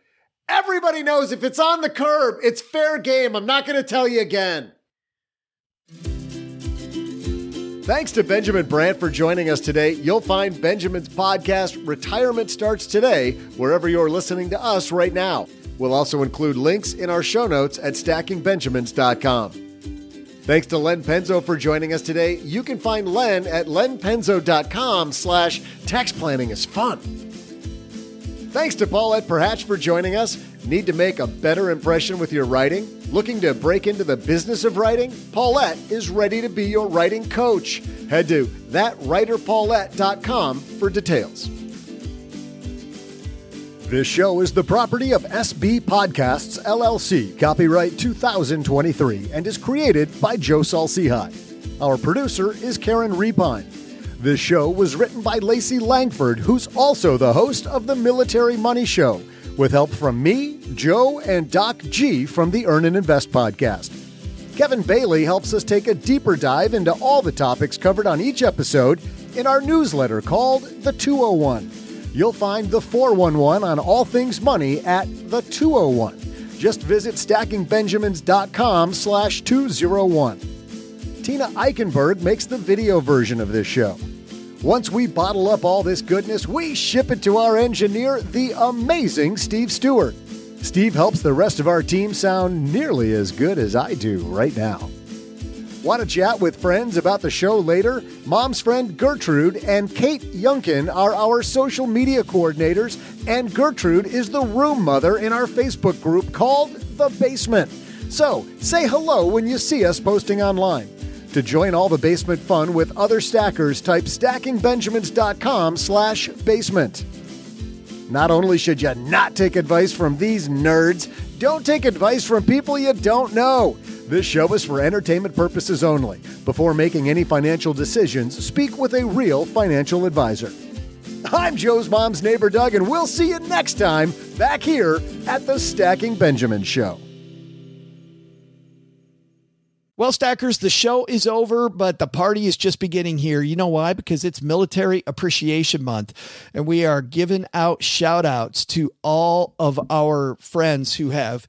everybody knows if it's on the curb, it's fair game. I'm not going to tell you again. Thanks to Benjamin Brandt for joining us today. You'll find Benjamin's podcast, Retirement Starts Today, wherever you're listening to us right now. We'll also include links in our show notes at stackingbenjamins.com. Thanks to Len Penzo for joining us today. You can find Len at lenpenzo.com slash tax planning is fun. Thanks to Paulette Perhach for joining us. Need to make a better impression with your writing? Looking to break into the business of writing? Paulette is ready to be your writing coach. Head to thatwriterpaulette.com for details. This show is the property of SB Podcasts, LLC, copyright 2023, and is created by Joe Saul-Sehy. Our producer is Karen Repine. This show was written by Lacey Langford, who's also the host of the Military Money Show, with help from me, Joe, and Doc G from the Earn and Invest podcast. Kevin Bailey helps us take a deeper dive into all the topics covered on each episode in our newsletter called The 201. You'll find the 411 on all things money at the 201. Just visit stackingbenjamins.com slash 201. Tina Eichenberg makes the video version of this show. Once we bottle up all this goodness, we ship it to our engineer, the amazing Steve Stewart. Steve helps the rest of our team sound nearly as good as I do right now. Want to chat with friends about the show later? Mom's friend Gertrude and Kate Yunkin are our social media coordinators, and Gertrude is the room mother in our Facebook group called The Basement. So say hello when you see us posting online. To join all the basement fun with other stackers, type stackingbenjamins.com slash basement. Not only should you not take advice from these nerds, don't take advice from people you don't know. This show is for entertainment purposes only. Before making any financial decisions, speak with a real financial advisor. I'm Joe's mom's neighbor Doug, and we'll see you next time back here at the Stacking Benjamin Show. Well, Stackers, the show is over, but the party is just beginning here. You know why? Because it's Military Appreciation Month, and we are giving out shout outs to all of our friends who have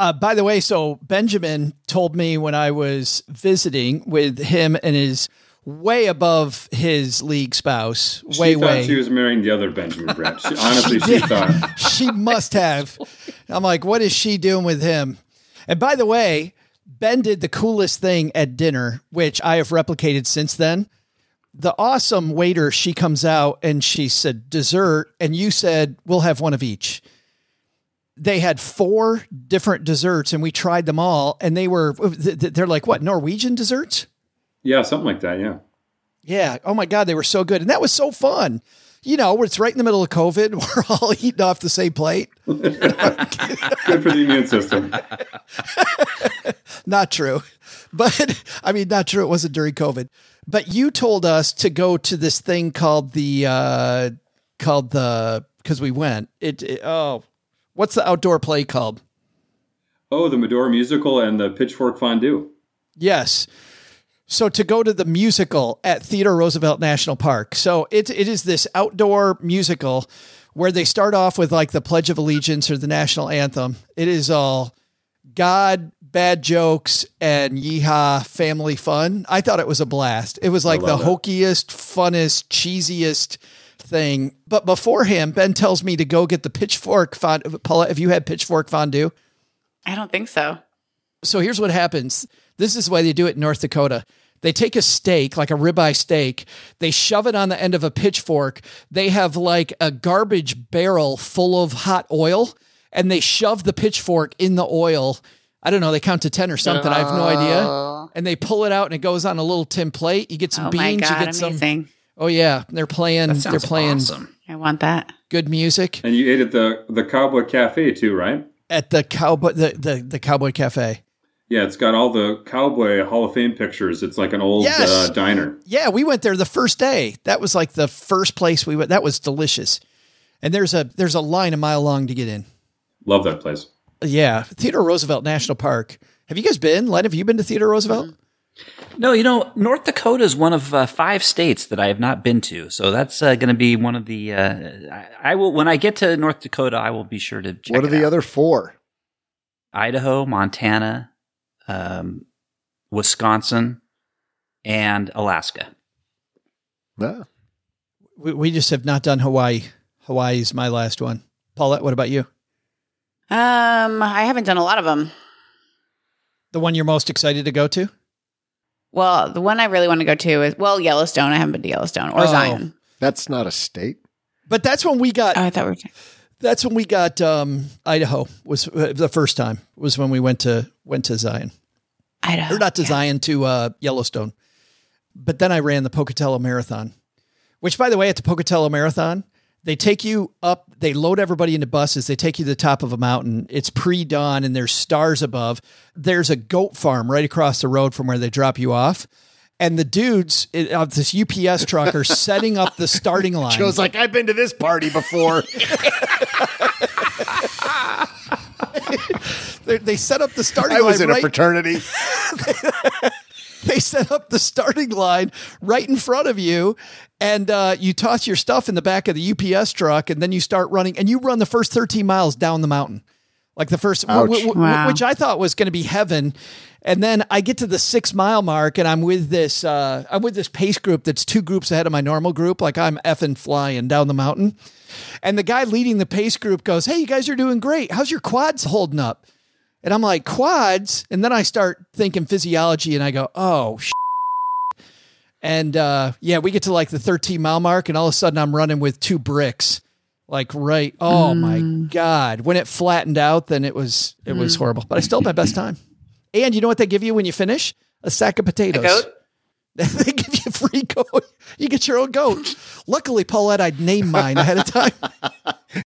Uh, by the way, so Benjamin told me when I was visiting with him and his way above his league spouse, way she thought way. she was marrying the other Benjamin Bratt. She, honestly, she thought. she must have. I'm like, what is she doing with him? And by the way, Ben did the coolest thing at dinner, which I have replicated since then. The awesome waiter, she comes out and she said, dessert. And you said, we'll have one of each. They had four different desserts and we tried them all. And they were, they're like, what, Norwegian desserts? Yeah, something like that. Yeah. Yeah. Oh my God, they were so good. And that was so fun. You know, it's right in the middle of COVID. We're all eating off the same plate. Good for the immune system. not true. But I mean, not true. It wasn't during COVID. But you told us to go to this thing called the, uh, called the, because we went. It, it, oh, what's the outdoor play called? Oh, the Medora musical and the Pitchfork Fondue. Yes. So to go to the musical at Theodore Roosevelt National Park. So it it is this outdoor musical where they start off with like the Pledge of Allegiance or the national anthem. It is all God, bad jokes, and yeehaw family fun. I thought it was a blast. It was like the it. hokiest, funnest, cheesiest thing. But beforehand, Ben tells me to go get the pitchfork fondue. Paula, have you had pitchfork fondue? I don't think so. So here's what happens. This is why they do it in North Dakota. They take a steak, like a ribeye steak, they shove it on the end of a pitchfork. They have like a garbage barrel full of hot oil, and they shove the pitchfork in the oil. I don't know, they count to 10 or something. I have no idea. Oh. And they pull it out and it goes on a little tin plate. You get some oh beans, my you god, get some amazing! Oh yeah, they're playing That they're sounds playing awesome. I want that. good music And you ate at the, the Cowboy Cafe too, right? at the cowboy the, the, the Cowboy Cafe. Yeah, it's got all the Cowboy Hall of Fame pictures. It's like an old Yes. uh, diner. Yeah, we went there the first day. That was like the first place we went. That was delicious. And there's a there's a line a mile long to get in. Love that place. Yeah, Theodore Roosevelt National Park. Have you guys been? Len, have you been to Theodore Roosevelt? No, you know, North Dakota is one of uh, five states that I have not been to. So that's uh, going to be one of the. Uh, I, I will when I get to North Dakota, I will be sure to check. what are it the out. other four? Idaho, Montana, um, Wisconsin, and Alaska. No. We, we just have not done Hawaii. Hawaii is my last one. Paulette, what about you? Um, I haven't done a lot of them. The one you're most excited to go to? Well, the one I really want to go to is well Yellowstone. I haven't been to Yellowstone or Oh. Zion. That's not a state. But that's when we got Oh, I thought we were. that's when we got um, Idaho was uh, the first time was when we went to went to Zion. Idaho. or not to Yeah. Zion to uh, Yellowstone. But then I ran the Pocatello Marathon, which, by the way, at the Pocatello Marathon, they take you up, they load everybody into buses, they take you to the top of a mountain. It's pre dawn and there's stars above. There's a goat farm right across the road from where they drop you off. And the dudes of uh, this UPS truck are setting up the starting line. Joe's like, I've been to this party before. They, they set up the starting line. I was in a fraternity. they set up the starting line right in front of you and uh, you toss your stuff in the back of the UPS truck and then you start running and you run the first 13 miles down the mountain. Like the first, Ouch. w- w- Wow. which I thought was going to be heaven. And then I get to the six mile mark and I'm with this, uh, I'm with this pace group that's two groups ahead of my normal group. Like I'm effing flying down the mountain. And the guy leading the pace group goes, Hey, you guys are doing great. How's your quads holding up? And I'm like, quads. And then I start thinking physiology and I go, oh, sh-. and uh, yeah, we get to like the 13 mile mark and all of a sudden I'm running with two bricks. Like right, oh my god! When it flattened out, then it was it was horrible. But I still had my best time. And you know what they give you when you finish? A sack of potatoes. goat. they give you a free goat. You get your own goat. Luckily, Paulette, I'd name mine ahead of time.